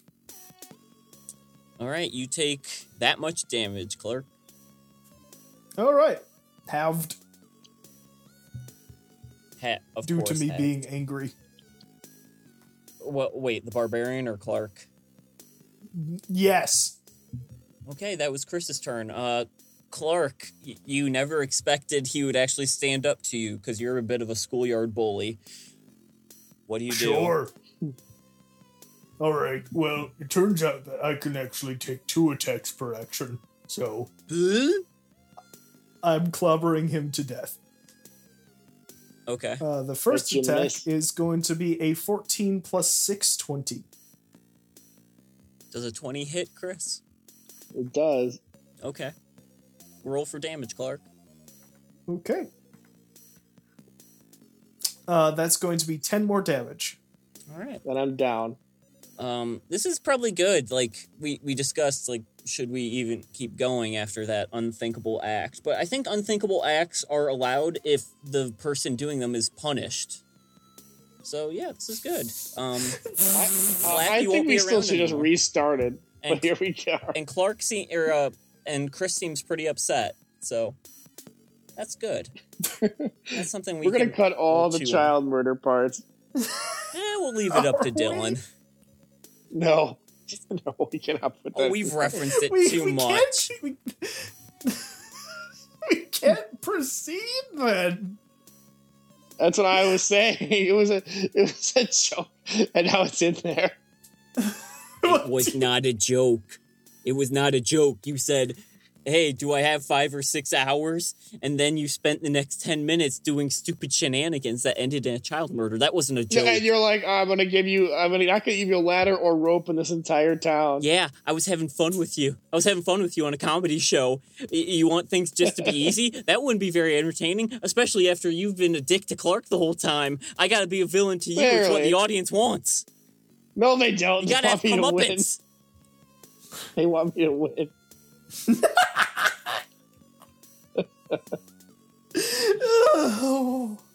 S2: All right, you take that much damage, Clark.
S1: All right. Halved
S2: Ha- of
S1: due to me
S2: half.
S1: being angry.
S2: What? Wait, the Barbarian or Clark?
S1: Yes.
S2: Okay, that was Chris's turn. Uh, Clark, y- you never expected he would actually stand up to you because you're a bit of a schoolyard bully. What do you do?
S1: Sure. All right. Well, it turns out that I can actually take two attacks per action. So
S2: Huh?
S1: I'm clobbering him to death.
S2: Okay.
S1: Uh, the first
S3: But you
S1: attack
S3: missed.
S1: is going to be a 14 plus 6, 20.
S2: Does a 20 hit, Chris?
S3: It does.
S2: Okay. Roll for damage, Clark.
S1: Okay. Uh, that's going to be 10 more damage.
S2: All right.
S3: Then I'm down.
S2: Um, this is probably good. Like we we discussed, like should we even keep going after that unthinkable act? But I think unthinkable acts are allowed if the person doing them is punished. So yeah, this is good. Um, [LAUGHS]
S3: I, I, I think we still should just restart it.
S2: and
S3: But here we go.
S2: and Clark se- or uh, and Chris seems pretty upset. So that's good. [LAUGHS] That's something we
S3: We're gonna cut all the child murder parts. [LAUGHS]
S2: Eh, we'll leave it up to Dylan.
S3: No, no, we cannot put that.
S2: Oh, we've referenced it
S1: We-
S2: too
S1: we
S2: much.
S1: Can't, we, we can't proceed then.
S3: That's what I was saying. [LAUGHS] It was a, it was a joke, and now it's in there. [LAUGHS]
S2: It was not a joke. It was not a joke. You said, Hey, do I have five or six hours? And then you spent the next 10 minutes doing stupid shenanigans that ended in a child murder. That wasn't a joke.
S3: And you're like, I'm gonna give you. I'm gonna. I could give you a ladder or rope in this entire town.
S2: Yeah, I was having fun with you. I was having fun with you on a comedy show. You want things just to be [LAUGHS] easy? That wouldn't be very entertaining, especially after you've been a dick to Clark the whole time. I gotta be a villain to you. It's what the audience wants.
S3: No, they don't.
S2: You have
S3: me to win.
S2: comeuppance.
S3: They want me to win.
S1: Oh. [LAUGHS]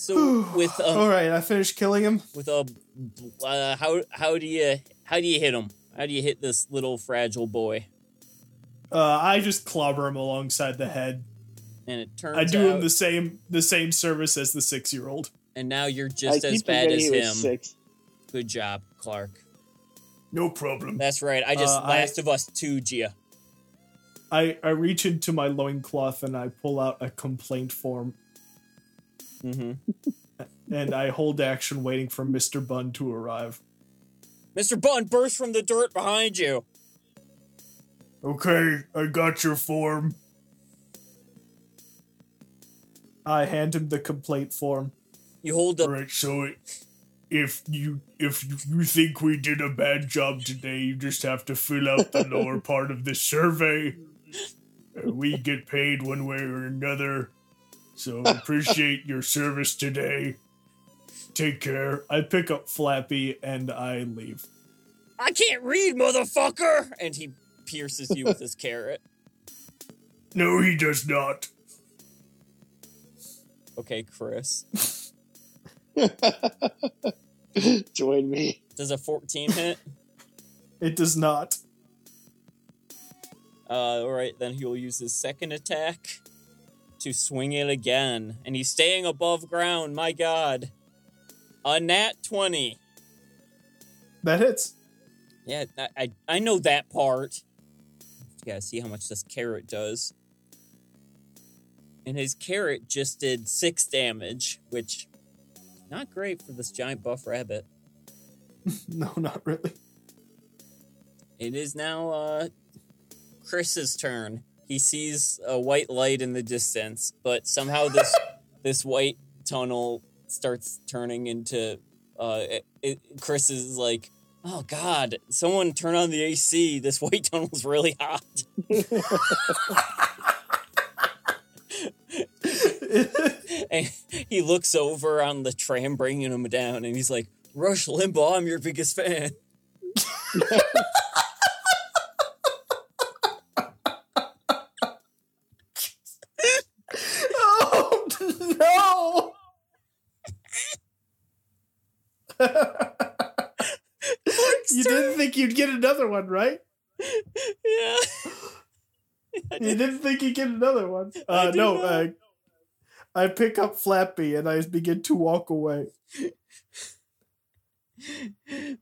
S2: So with [SIGHS] um,
S1: All right, I finished killing him.
S2: with a uh, how how do you how do you hit him? How do you hit this little fragile boy?
S1: Uh, I just clobber him alongside the head.
S2: And it turns
S1: I do
S2: out,
S1: him the same the same service as the six year old.
S2: and now you're
S3: I
S2: just as bad as
S3: he was
S2: him.
S3: Six.
S2: Good job, Clark.
S1: No problem.
S2: That's right. I just
S1: Uh, I-
S2: Last of Us two Gia.
S1: I, I reach into my loincloth and I pull out a complaint form
S2: Mm-hmm.
S1: and I hold action waiting for Mr. Bun to arrive.
S2: Mr. Bun burst from the dirt behind you.
S1: Okay, I got your form. I hand him the complaint form.
S2: You hold up.
S1: Alright, so if you if you think we did a bad job today, you just have to fill out the lower [LAUGHS] part of the survey. We get paid one way or another. So [LAUGHS] appreciate your service today. Take care. I pick up Flappy and I leave.
S2: I can't read, motherfucker! And he pierces you with his [LAUGHS] carrot.
S1: No, he does not.
S2: Okay, Chris. [LAUGHS]
S3: Join me.
S2: Does a 14 hit?
S1: It does not.
S2: Uh, alright, then he'll use his second attack to swing it again. And he's staying above ground, my god. A nat 20.
S1: That hits.
S2: Yeah, I, I, I know that part. Yeah, see how much this carrot does. And his carrot just did six damage, which not great for this giant buff rabbit. [LAUGHS]
S1: No, not really.
S2: It is now uh Chris's turn. He sees a white light in the distance, but somehow this [LAUGHS] this white tunnel starts turning into uh it, it, Chris is like, "Oh god, someone turn on the AC. This white tunnel's really hot." [LAUGHS] [LAUGHS] and he looks over on the tram bringing him down and he's like, "Rush Limbaugh, I'm your biggest fan." [LAUGHS]
S1: oh no! [LAUGHS] you didn't think you'd get another one, right?
S2: Yeah.
S1: You didn't think you'd get another one. Uh, no, uh, I pick up Flappy and I begin to walk away.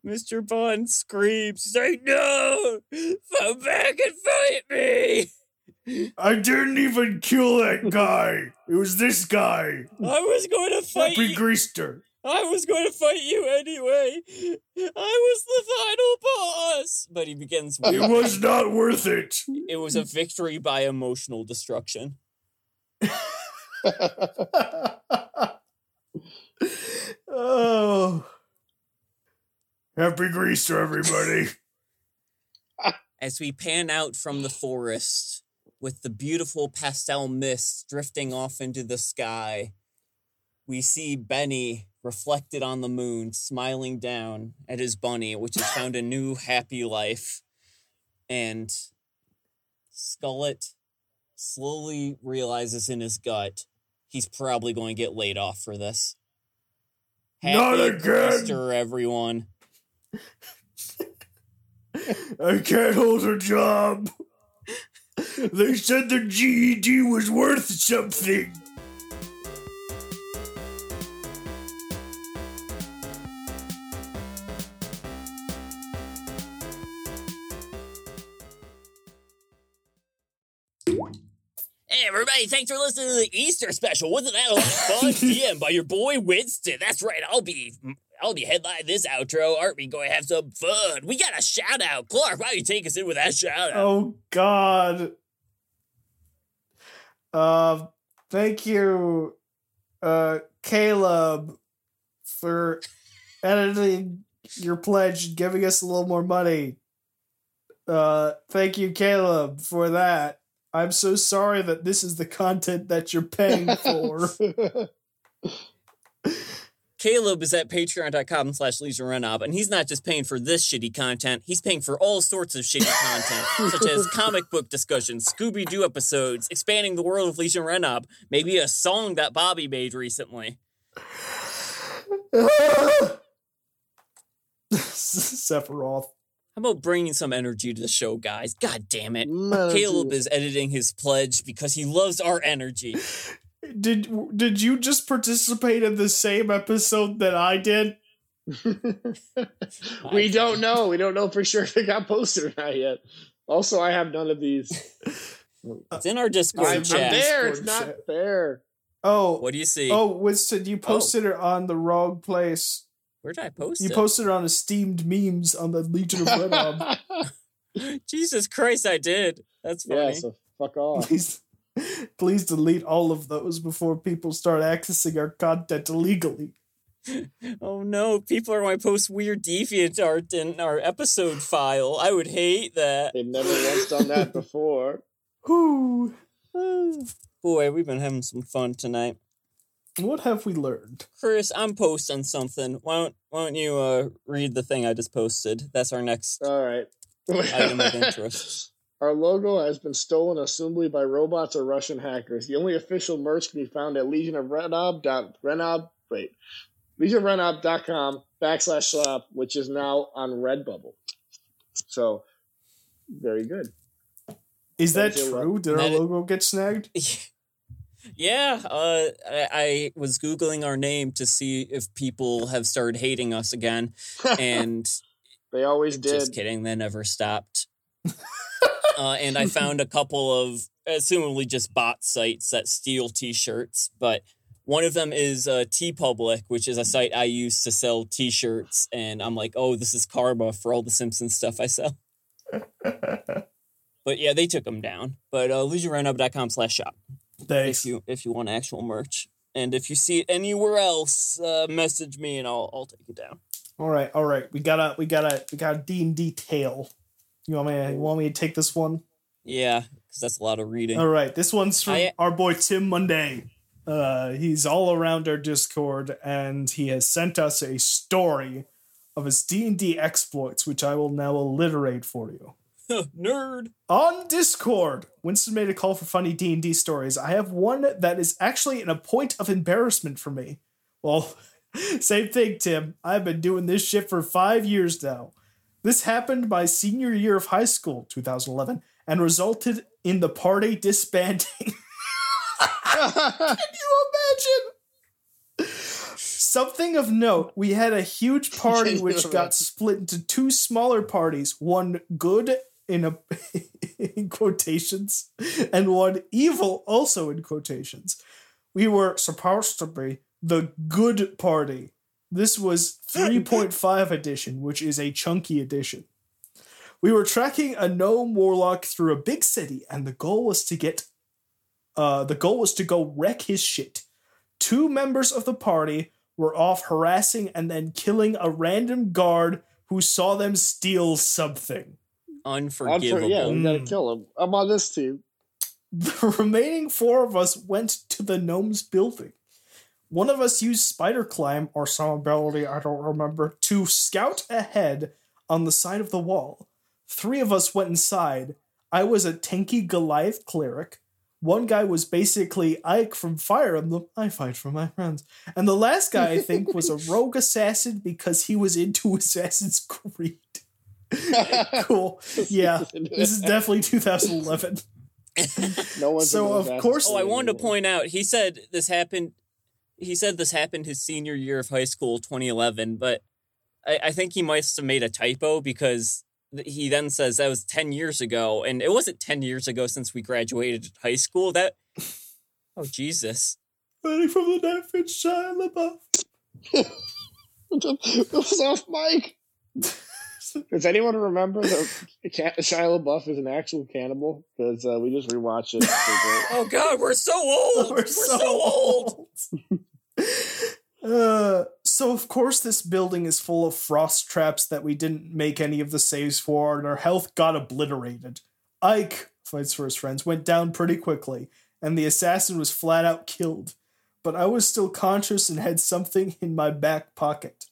S2: Mr. Bun screams, He's like, no! Come back and fight me!
S1: I didn't even kill that guy. It was this guy,
S2: I was going to fight
S1: Flappy
S2: you.
S1: Greaster.
S2: I was going to fight you anyway. I was the final boss. But he begins.
S1: It was not worth it.
S2: It was a victory by emotional destruction. [LAUGHS]
S1: oh. Happy Greaster, everybody. [LAUGHS]
S2: As we pan out from the forest with the beautiful pastel mist drifting off into the sky, we see Benny reflected on the moon, smiling down at his bunny, which has found a new happy life. And Skullet slowly realizes in his gut he's probably going to get laid off for this.
S1: Not
S2: Happy
S1: again.
S2: Easter, everyone.
S1: I can't hold a job. They said the GED was worth something.
S2: Hey thanks for listening to the Easter special. Wasn't that a lot of fun? [LAUGHS] DM by your boy Winston. That's right, I'll be I'll be headlining this outro. Aren't we going to have some fun? We got a shout out. Clark, why don't you take us in with that shout out?
S1: Oh God. Uh, thank you, uh, Caleb, for editing your pledge, and giving us a little more money. Uh, thank you, Caleb, for that. I'm so sorry that this is the content that you're paying [LAUGHS] for.
S2: Caleb is at patreon.com slash Leisure and he's not just paying for this shitty content, he's paying for all sorts of shitty content, such as [LAUGHS] comic book discussions, Scooby Doo episodes, expanding the world of Legion Renob, maybe a song that Bobby made recently. [LAUGHS]
S1: Sephiroth.
S2: How about bringing some energy to the show, guys? God damn it.
S3: Man,
S2: Caleb is editing his pledge because he loves our energy. [LAUGHS]
S1: Did did you just participate in the same episode that I did? [LAUGHS]
S3: we don't know. We don't know for sure if it got posted or not yet. Also, I have none of these. [LAUGHS]
S2: It's in our Discord
S3: I'm, I'm
S2: chat.
S3: there. It's not
S1: chat.
S3: fair.
S1: Oh,
S2: What do you see?
S1: oh, Winston, you oh. posted it on the wrong place.
S2: Where did I post
S1: You
S2: it?
S1: posted it on esteemed memes on the Legion of Renob. [LAUGHS] [LAUGHS]
S2: Jesus Christ, I did. That's funny.
S3: yeah, so fuck off.
S1: Please, please delete all of those before people start accessing our content illegally.
S2: Oh no, people are going to post weird deviant art in our episode file. I would hate that.
S3: They've never once done that [LAUGHS] before.
S1: Whew. [SIGHS]
S2: Boy, we've been having some fun tonight.
S1: What have we learned?
S2: Chris, I'm posting something. Why don't why don't you uh, read the thing I just posted? That's our next
S3: All right.
S2: item of [LAUGHS] interest.
S3: Our logo has been stolen, assumably by robots or Russian hackers. The only official merch can be found at legionofrenob.renob. Wait, legionofrenob.com backslash shop, which is now on Redbubble. So, very good.
S1: Is that
S3: Thank you,
S1: true? Did our
S2: That it-
S1: logo get snagged? [LAUGHS]
S2: Yeah, uh, I, I was googling our name to see if people have started hating us again, [LAUGHS] and
S3: they always did.
S2: Just kidding. They never stopped. [LAUGHS] uh, and I found a couple of, assumably just bot sites that steal T-shirts, but one of them is uh, TeePublic, which is a site I use to sell T-shirts, and I'm like, oh, this is karma for all the Simpsons stuff I sell. [LAUGHS] But yeah, they took them down. But uh, LegionofRenob.com slash shop
S1: Thanks.
S2: if you if you want actual merch, and if you see it anywhere else, uh, message me and I'll I'll take it down.
S1: All right, all right. We got a we got a we got a D and D tale. You want me? To, you want me to take this one?
S2: Yeah, because that's a lot of reading.
S1: All right, this one's from
S2: I-
S1: our boy Tim Monday. Uh, he's all around our Discord, and he has sent us a story of his D and D exploits, which I will now alliterate for you. [LAUGHS]
S2: Nerd.
S1: On Discord, Winston made a call for funny D and D stories. I have one that is actually in a point of embarrassment for me. Well, [LAUGHS] same thing, Tim. I've been doing this shit for five years now. This happened my senior year of high school, 2011, and resulted in the party disbanding. [LAUGHS] Can you imagine? Something of note, we had a huge party which got split into two smaller parties, one good in a [LAUGHS] in quotations and one evil also in quotations. We were supposed to be the good party. This was [LAUGHS] 3.5 edition, which is a chunky edition. We were tracking a gnome warlock through a big city, and the goal was to get uh the goal was to go wreck his shit. Two members of the party were off harassing and then killing a random guard who saw them steal something.
S2: Unforgivable.
S3: yeah, we gotta
S1: Mm.
S3: kill him. I'm on this team. [LAUGHS]
S1: The remaining four of us went to the gnome's building. One of us used spider climb or some ability, I don't remember, to scout ahead on the side of the wall. Three of us went inside. I was a tanky Goliath cleric. One guy was basically Ike from Fire Emblem. I fight for my friends. And the last guy, I think, was a [LAUGHS] rogue assassin because he was into [LAUGHS] Assassin's Creed. [LAUGHS] cool. Yeah, this is definitely 2011. [LAUGHS]
S3: no one's
S1: So, of course-
S2: Oh, I wanted to point out. He said this happened. He said this happened his senior year of high school, 2011. But I, I think he must have made a typo because he then says that was 10 years ago, and it wasn't 10 years ago since we graduated high school. That. Oh Jesus!
S1: Ready from the net, it's Shia LaBeouf. [LAUGHS]
S3: it was off mic. Does anyone remember that [LAUGHS] Ca- Shia LaBeouf is an actual cannibal? Because uh, we just rewatched it.
S2: Oh God, we're so old. We're, so, old. [LAUGHS]
S1: uh, so of course this building is full of frost traps that we didn't make any of the saves for, and our health got obliterated. Ike fights for his friends went down pretty quickly, and the assassin was flat out killed. But I was still conscious and had something in my back pocket.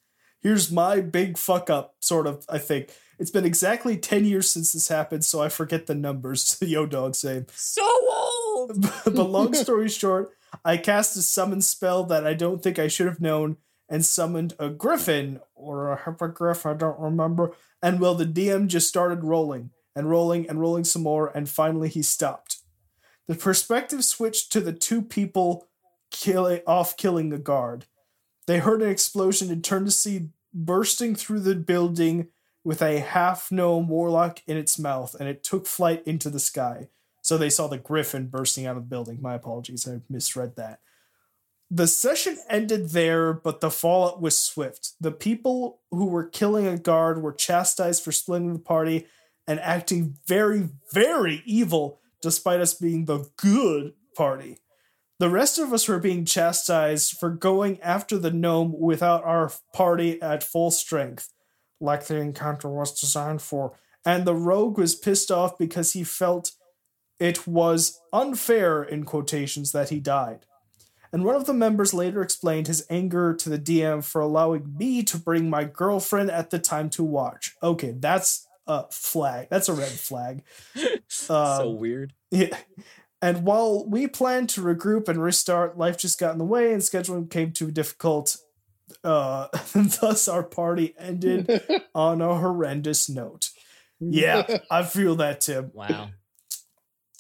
S1: Here's my big fuck up, sort of. I think it's been exactly ten years since this happened, so I forget the numbers. Yo, dog saying.
S2: So old. [LAUGHS]
S1: but long [LAUGHS] story short, I cast a summon spell that I don't think I should have known and summoned a griffin or a hippogriff, I don't remember. And well, the DM just started rolling and rolling and rolling some more, and finally he stopped. The perspective switched to the two people killing off killing the guard. They heard an explosion and turned to see bursting through the building with a half gnome warlock in its mouth, and it took flight into the sky. So they saw the griffin bursting out of the building. My apologies, I misread that. The session ended there, but the fallout was swift. The people who were killing a guard were chastised for splitting the party and acting very, very evil, despite us being the good party. The rest of us were being chastised for going after the gnome without our party at full strength, like the encounter was designed for. And the rogue was pissed off because he felt it was unfair, in quotations, that he died. And one of the members later explained his anger to the DM for allowing me to bring my girlfriend at the time to watch. Okay, that's a flag. That's a red flag. [LAUGHS]
S2: so
S1: Um,
S2: weird.
S1: yeah. And while we planned to regroup and restart, life just got in the way and scheduling became too difficult. Uh, [LAUGHS] and thus, our party ended [LAUGHS] on a horrendous note. Yeah, I feel that, Tim.
S2: Wow.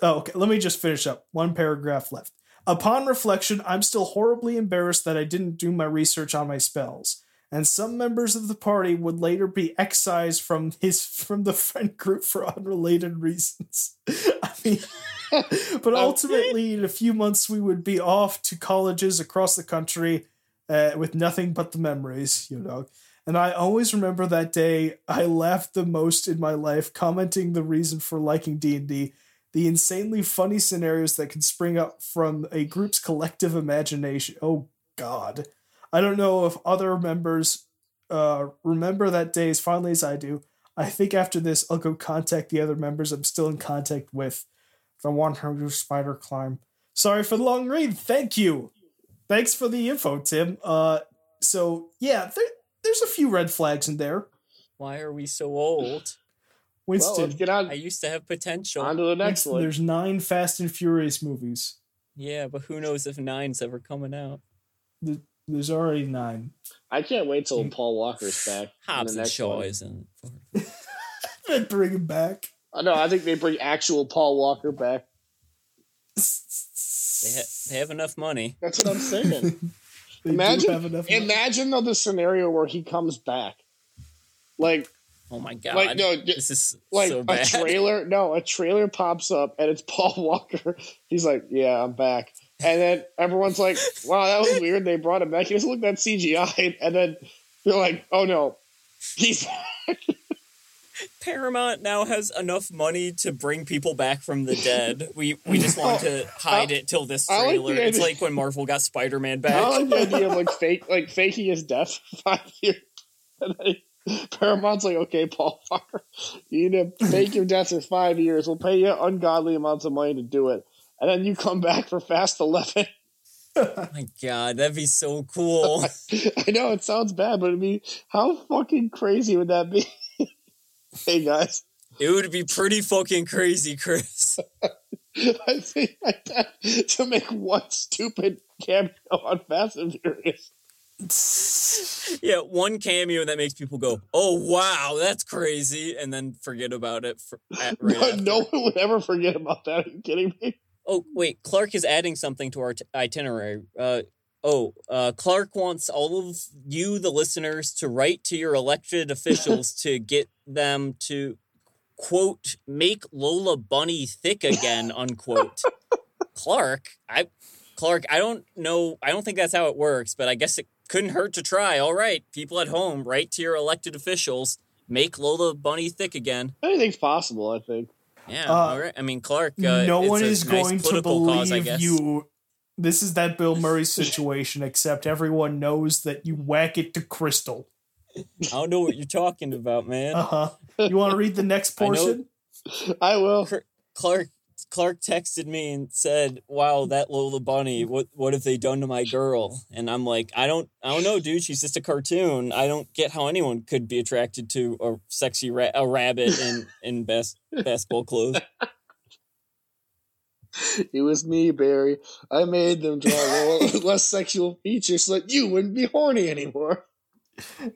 S1: Oh, okay. Let me just finish up. One paragraph left. Upon reflection, I'm still horribly embarrassed that I didn't do my research on my spells. And some members of the party would later be excised from his from the [LAUGHS] friend group for unrelated reasons. I mean, [LAUGHS] but ultimately, in a few months, we would be off to colleges across the country uh, with nothing but the memories, you know. And I always remember that day I laughed the most in my life, commenting the reason for liking D and D the insanely funny scenarios that can spring up from a group's collective imagination. Oh God. I don't know if other members uh, remember that day as fondly as I do. I think after this, I'll go contact the other members I'm still in contact with. The one who do spider climb. Sorry for the long read. Thank you. Thanks for the info, Tim. Uh, so yeah, there, there's a few red flags in there.
S2: Why are we so old? [LAUGHS]
S3: well,
S1: Winston,
S3: let's get on,
S2: I used to have potential.
S3: on to the next
S1: Winston,
S3: one.
S1: there's nine Fast and Furious movies.
S2: Yeah, but who knows if nine's ever coming out?
S1: There's already nine.
S3: I can't wait till Paul Walker's back. in
S2: Hobbs
S3: the
S2: and
S3: next
S2: Shaw
S3: one.
S2: isn't. [LAUGHS]
S1: They bring him back.
S3: No, I think they bring actual Paul Walker back.
S2: They, ha- they have enough money.
S3: That's what I'm saying. [LAUGHS] Imagine-
S1: have.
S3: Imagine though the scenario where he comes back, like
S2: Oh my god.
S3: like no,
S2: this is
S3: like
S2: so
S3: a trailer. No, a trailer pops up and it's Paul [LAUGHS] Walker. He's like, "Yeah, I'm back," and then everyone's like, "Wow, that was weird." They brought him back. He doesn't look that CGI, and then they're like, "Oh no, he's." [LAUGHS]
S2: Paramount now has enough money to bring people back from the dead. We we just want to [LAUGHS] oh, hide it till this
S3: I like
S2: trailer. it's like when Marvel got Spider Man back.
S3: I like the idea of like [LAUGHS] fake, like faking his death for five years. [LAUGHS] And Paramount's like, "Okay, Paul Farr, you need to fake your death for five years. We'll pay you ungodly amounts of money to do it." And then you come back for Fast Eleven.
S2: Oh my god, that'd be so cool.
S3: I know it sounds bad, but I mean, how fucking crazy would that be? Hey guys,
S2: it would be pretty fucking crazy, Chris. [LAUGHS]
S3: I think that to make one stupid cameo on Fast and Furious. [LAUGHS]
S2: Yeah, one cameo that makes people go, "Oh wow, that's crazy," and then forget about it. For, [LAUGHS] at, right
S3: no, no one would ever forget about that. Are you kidding me?
S2: Oh wait, Clark is adding something to our t- itinerary. Uh, oh, uh, Clark wants all of you, the listeners, to write to your elected officials [LAUGHS] to get them to quote make Lola Bunny thick again [LAUGHS] unquote. Clark, I Clark, I don't know. I don't think that's how it works, but I guess it couldn't hurt to try. All right, people at home, write to your elected officials. Make Lola Bunny thick again.
S3: Anything's possible. I think.
S2: Yeah,
S1: Uh,
S2: all right. I mean, Clark. Uh,
S1: no
S2: it's
S1: one
S2: a
S1: is
S2: nice
S1: going to
S2: political
S1: believe
S2: cause, I guess.
S1: you. This is that Bill Murray situation, except everyone knows that you whack it to Crystal.
S2: I don't know what you're talking about, man.
S1: Uh huh. You want to read the next portion?
S3: I will.
S2: Clark Clark texted me and said, "Wow, that Lola Bunny. What what have they done to my girl?" And I'm like, "I don't I don't know, dude. She's just a cartoon. I don't get how anyone could be attracted to a sexy ra- a rabbit in in best basketball clothes." [LAUGHS]
S3: It was me, Barry. I made them draw little [LAUGHS] less sexual features so that you wouldn't be horny anymore. [LAUGHS]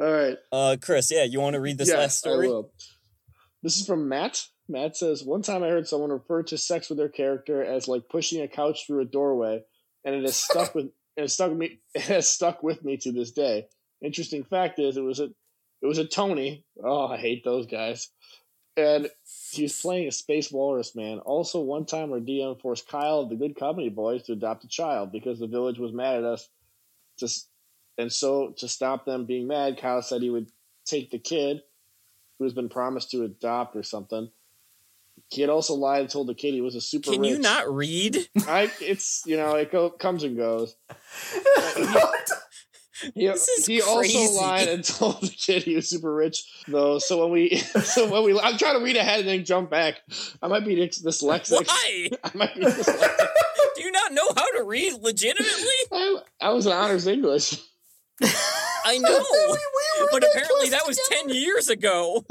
S3: All right.
S2: Uh, Chris, yeah, you want to read this
S3: Yes,
S2: last
S3: I
S2: story?
S3: will. This is from Matt. Matt says, One time I heard someone refer to sex with their character as like pushing a couch through a doorway, and it has stuck [LAUGHS] with it has stuck me it has stuck with me to this day. Interesting fact is it was a it was a Tony. Oh, I hate those guys. And he's playing a space walrus man. Also, one time our DM forced Kyle of the Good Company Boys to adopt a child because the village was mad at us. Just and so to stop them being mad, Kyle said he would take the kid who has been promised to adopt or something. He had also lied and told the kid he was a super
S2: Can
S3: rich.
S2: you not read?
S3: I, it's you know it go, comes and goes. [LAUGHS] He,
S2: This is
S3: he
S2: crazy.
S3: also lied and [LAUGHS] told the kid he was super rich though. So when we, [LAUGHS] so when we, I'm trying to read ahead and then jump back. I might be dyslexic.
S2: Why? [LAUGHS]
S3: I might be dyslexic.
S2: Do you not know how to read legitimately?
S3: I, I was an honors English.
S2: I know, but apparently that was ten years ago.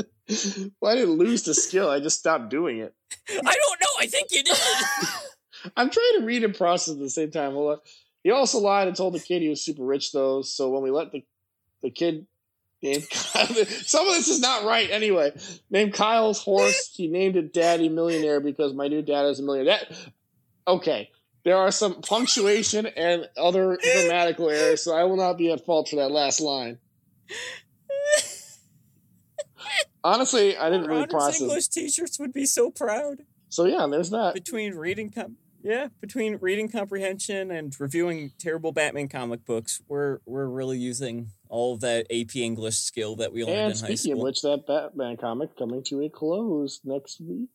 S3: Well, I didn't lose the skill. I just stopped doing it.
S2: I don't know. I think you did.
S3: I'm trying to read and process at the same time. Hold on. He also lied and told the kid he was super rich though. So when we let the the kid named [LAUGHS] Kyle, some of this is not right anyway. Named Kyle's horse, he named it Daddy Millionaire because my new dad is a millionaire. That okay. There are some punctuation and other grammatical errors, so I will not be at fault for that last line. Honestly, I didn't really process.
S2: English teachers would be so proud.
S3: So yeah, there's that.
S2: between reading com- yeah between reading comprehension and reviewing terrible batman comic books we're we're really using all of that ap english skill that we learned
S3: And
S2: in high school.
S3: speaking of which, that Batman comic coming to a close next week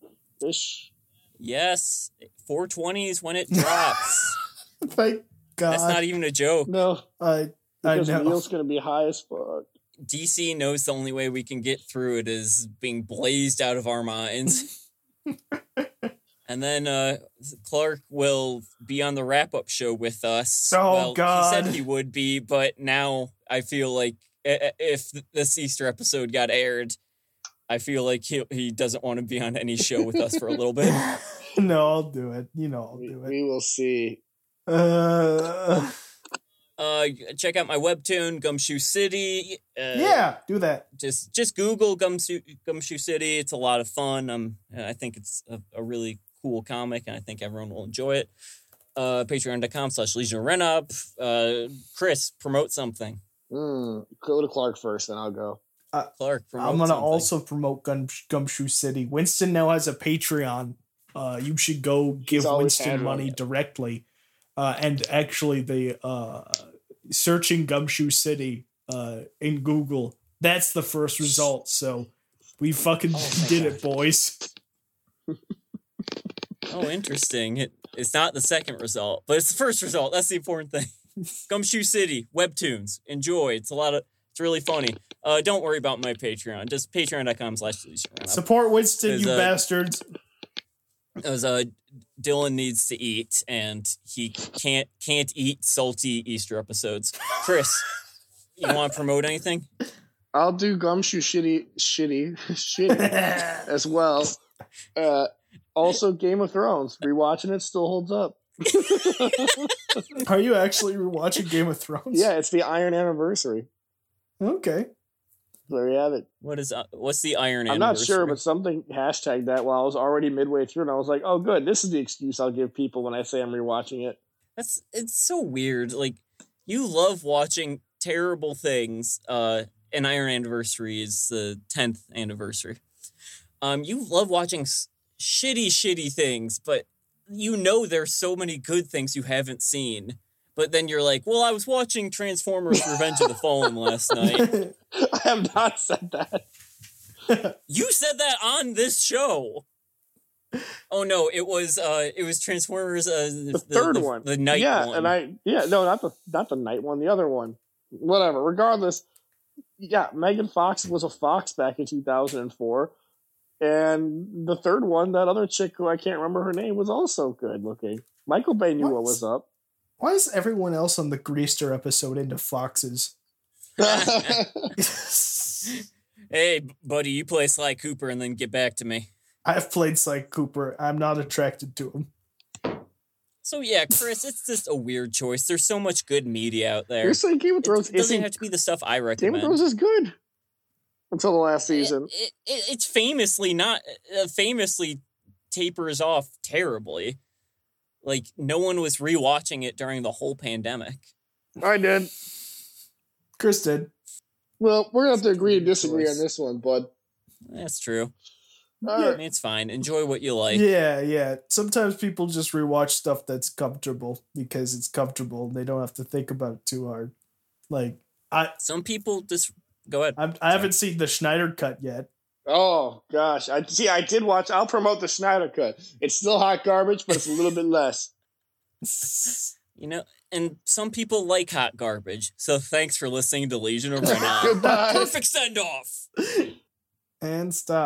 S3: ish.
S2: yes 420 is when it drops [LAUGHS]
S1: Thank God.
S2: that's not even a joke
S3: No,
S1: I I
S3: because
S1: know.
S3: Neil's gonna be high as fuck.
S2: dc knows the only way we can get through it is being blazed out of our minds [LAUGHS] and then uh clark will be on the wrap-up show with us
S1: Oh,
S2: well
S1: God.
S2: he said he would be but now i feel like i- i- if this easter episode got aired i feel like he, he doesn't want to be on any show with us for a little bit [LAUGHS]
S1: no, I'll do it. You know, I'll
S3: We,
S1: do it.
S3: we will see.
S1: Uh,
S2: uh check out my webtoon gumshoe city uh,
S1: yeah, do that.
S2: just just google gumshoe gumshoe city it's a lot of fun um i think it's a, a really cool comic and i think everyone will enjoy it uh patreon.com slash legion Renob uh chris promote something
S3: Mm, go to Clark first, then I'll go.
S2: Uh, clark promote
S1: I'm gonna
S2: something.
S1: also promote Gum, Gumshoe City. Winston now has a Patreon. uh, you should go give Winston money directly. Uh, and actually, the uh, searching Gumshoe City uh, in Google, that's the first result. So we fucking
S3: Oh [LAUGHS]
S1: did
S3: God.
S1: it, boys. [LAUGHS]
S2: Oh, interesting. It, it's not the second result, but it's the first result. That's the important thing. [LAUGHS] Gumshoe City, webtoons. Enjoy. It's a lot of it's really funny. Uh, don't worry about my Patreon. Just patreon.com slash
S1: Support Winston,
S2: There's
S1: you
S2: a-
S1: bastards.
S2: As uh Dylan needs to eat and he can't can't eat salty Easter episodes. Chris, you want to promote anything?
S3: I'll do gumshoe shitty, shitty, shitty [LAUGHS] as well. Uh, also, Game of Thrones. Rewatching it still holds up. [LAUGHS]
S1: Are you actually watching Game of Thrones?
S3: Yeah, it's the Iron Anniversary.
S1: Okay.
S3: There you have it.
S2: What is uh, what's the Iron
S3: I'm not sure, but something hashtagged that while I was already midway through, and I was like, "Oh, good. This is the excuse I'll give people when I say I'm rewatching it."
S2: That's it's so weird. Like you love watching terrible things. Uh, and Iron Anniversary is the tenth anniversary. Um, you love watching s- shitty, shitty things, but you know there's so many good things you haven't seen. But then you're like, well, I was watching Transformers: Revenge of the Fallen last night. [LAUGHS]
S3: I have not said that.
S2: You said that on this show. Oh no, it was uh, it was Transformers. Uh,
S3: The third one.
S2: the night
S3: yeah,
S2: one.
S3: and I yeah no not the not the night one, the other one. Whatever. Regardless, yeah, Megan Fox was a fox back in 2004, and the third one, that other chick who I can't remember her name, was also good looking. Michael Bay knew what,
S1: What?
S3: was up.
S1: Why is everyone else on the Greaster episode into foxes? [LAUGHS]
S2: Hey, buddy, you play Sly Cooper and then get back to me.
S1: I've played Sly Cooper. I'm not attracted to him.
S2: So yeah, Chris, it's just a weird choice. There's so much good media out there.
S3: You're saying Game of Thrones It
S2: doesn't
S3: isn't
S2: have to be the stuff I recommend.
S3: Game of. Thrones is good until the last season.
S2: It, it, it's famously not uh, famously tapers off terribly. Like no one was rewatching it during the whole pandemic.
S3: I did.
S1: Chris did.
S3: Well, we're gonna have to agree
S1: and
S3: disagree
S1: choice.
S3: on this one, bud.
S2: That's true.
S3: All
S2: I
S3: right.
S2: mean, it's fine. Enjoy what you like.
S1: yeah, yeah. Sometimes people just rewatch stuff that's comfortable because it's comfortable and they don't have to think about it too hard. Like I,
S2: Some people just go ahead.
S1: I'm, I haven't seen the Snyder cut yet.
S3: Oh gosh, I see. I did watch. I'll promote the Snyder cut. It's still hot garbage, but it's a little bit less. [LAUGHS]
S2: You know, and some people like hot garbage. So thanks for listening to Legion of [LAUGHS] Renob.
S3: Goodbye.
S2: Perfect send off.
S1: and stop.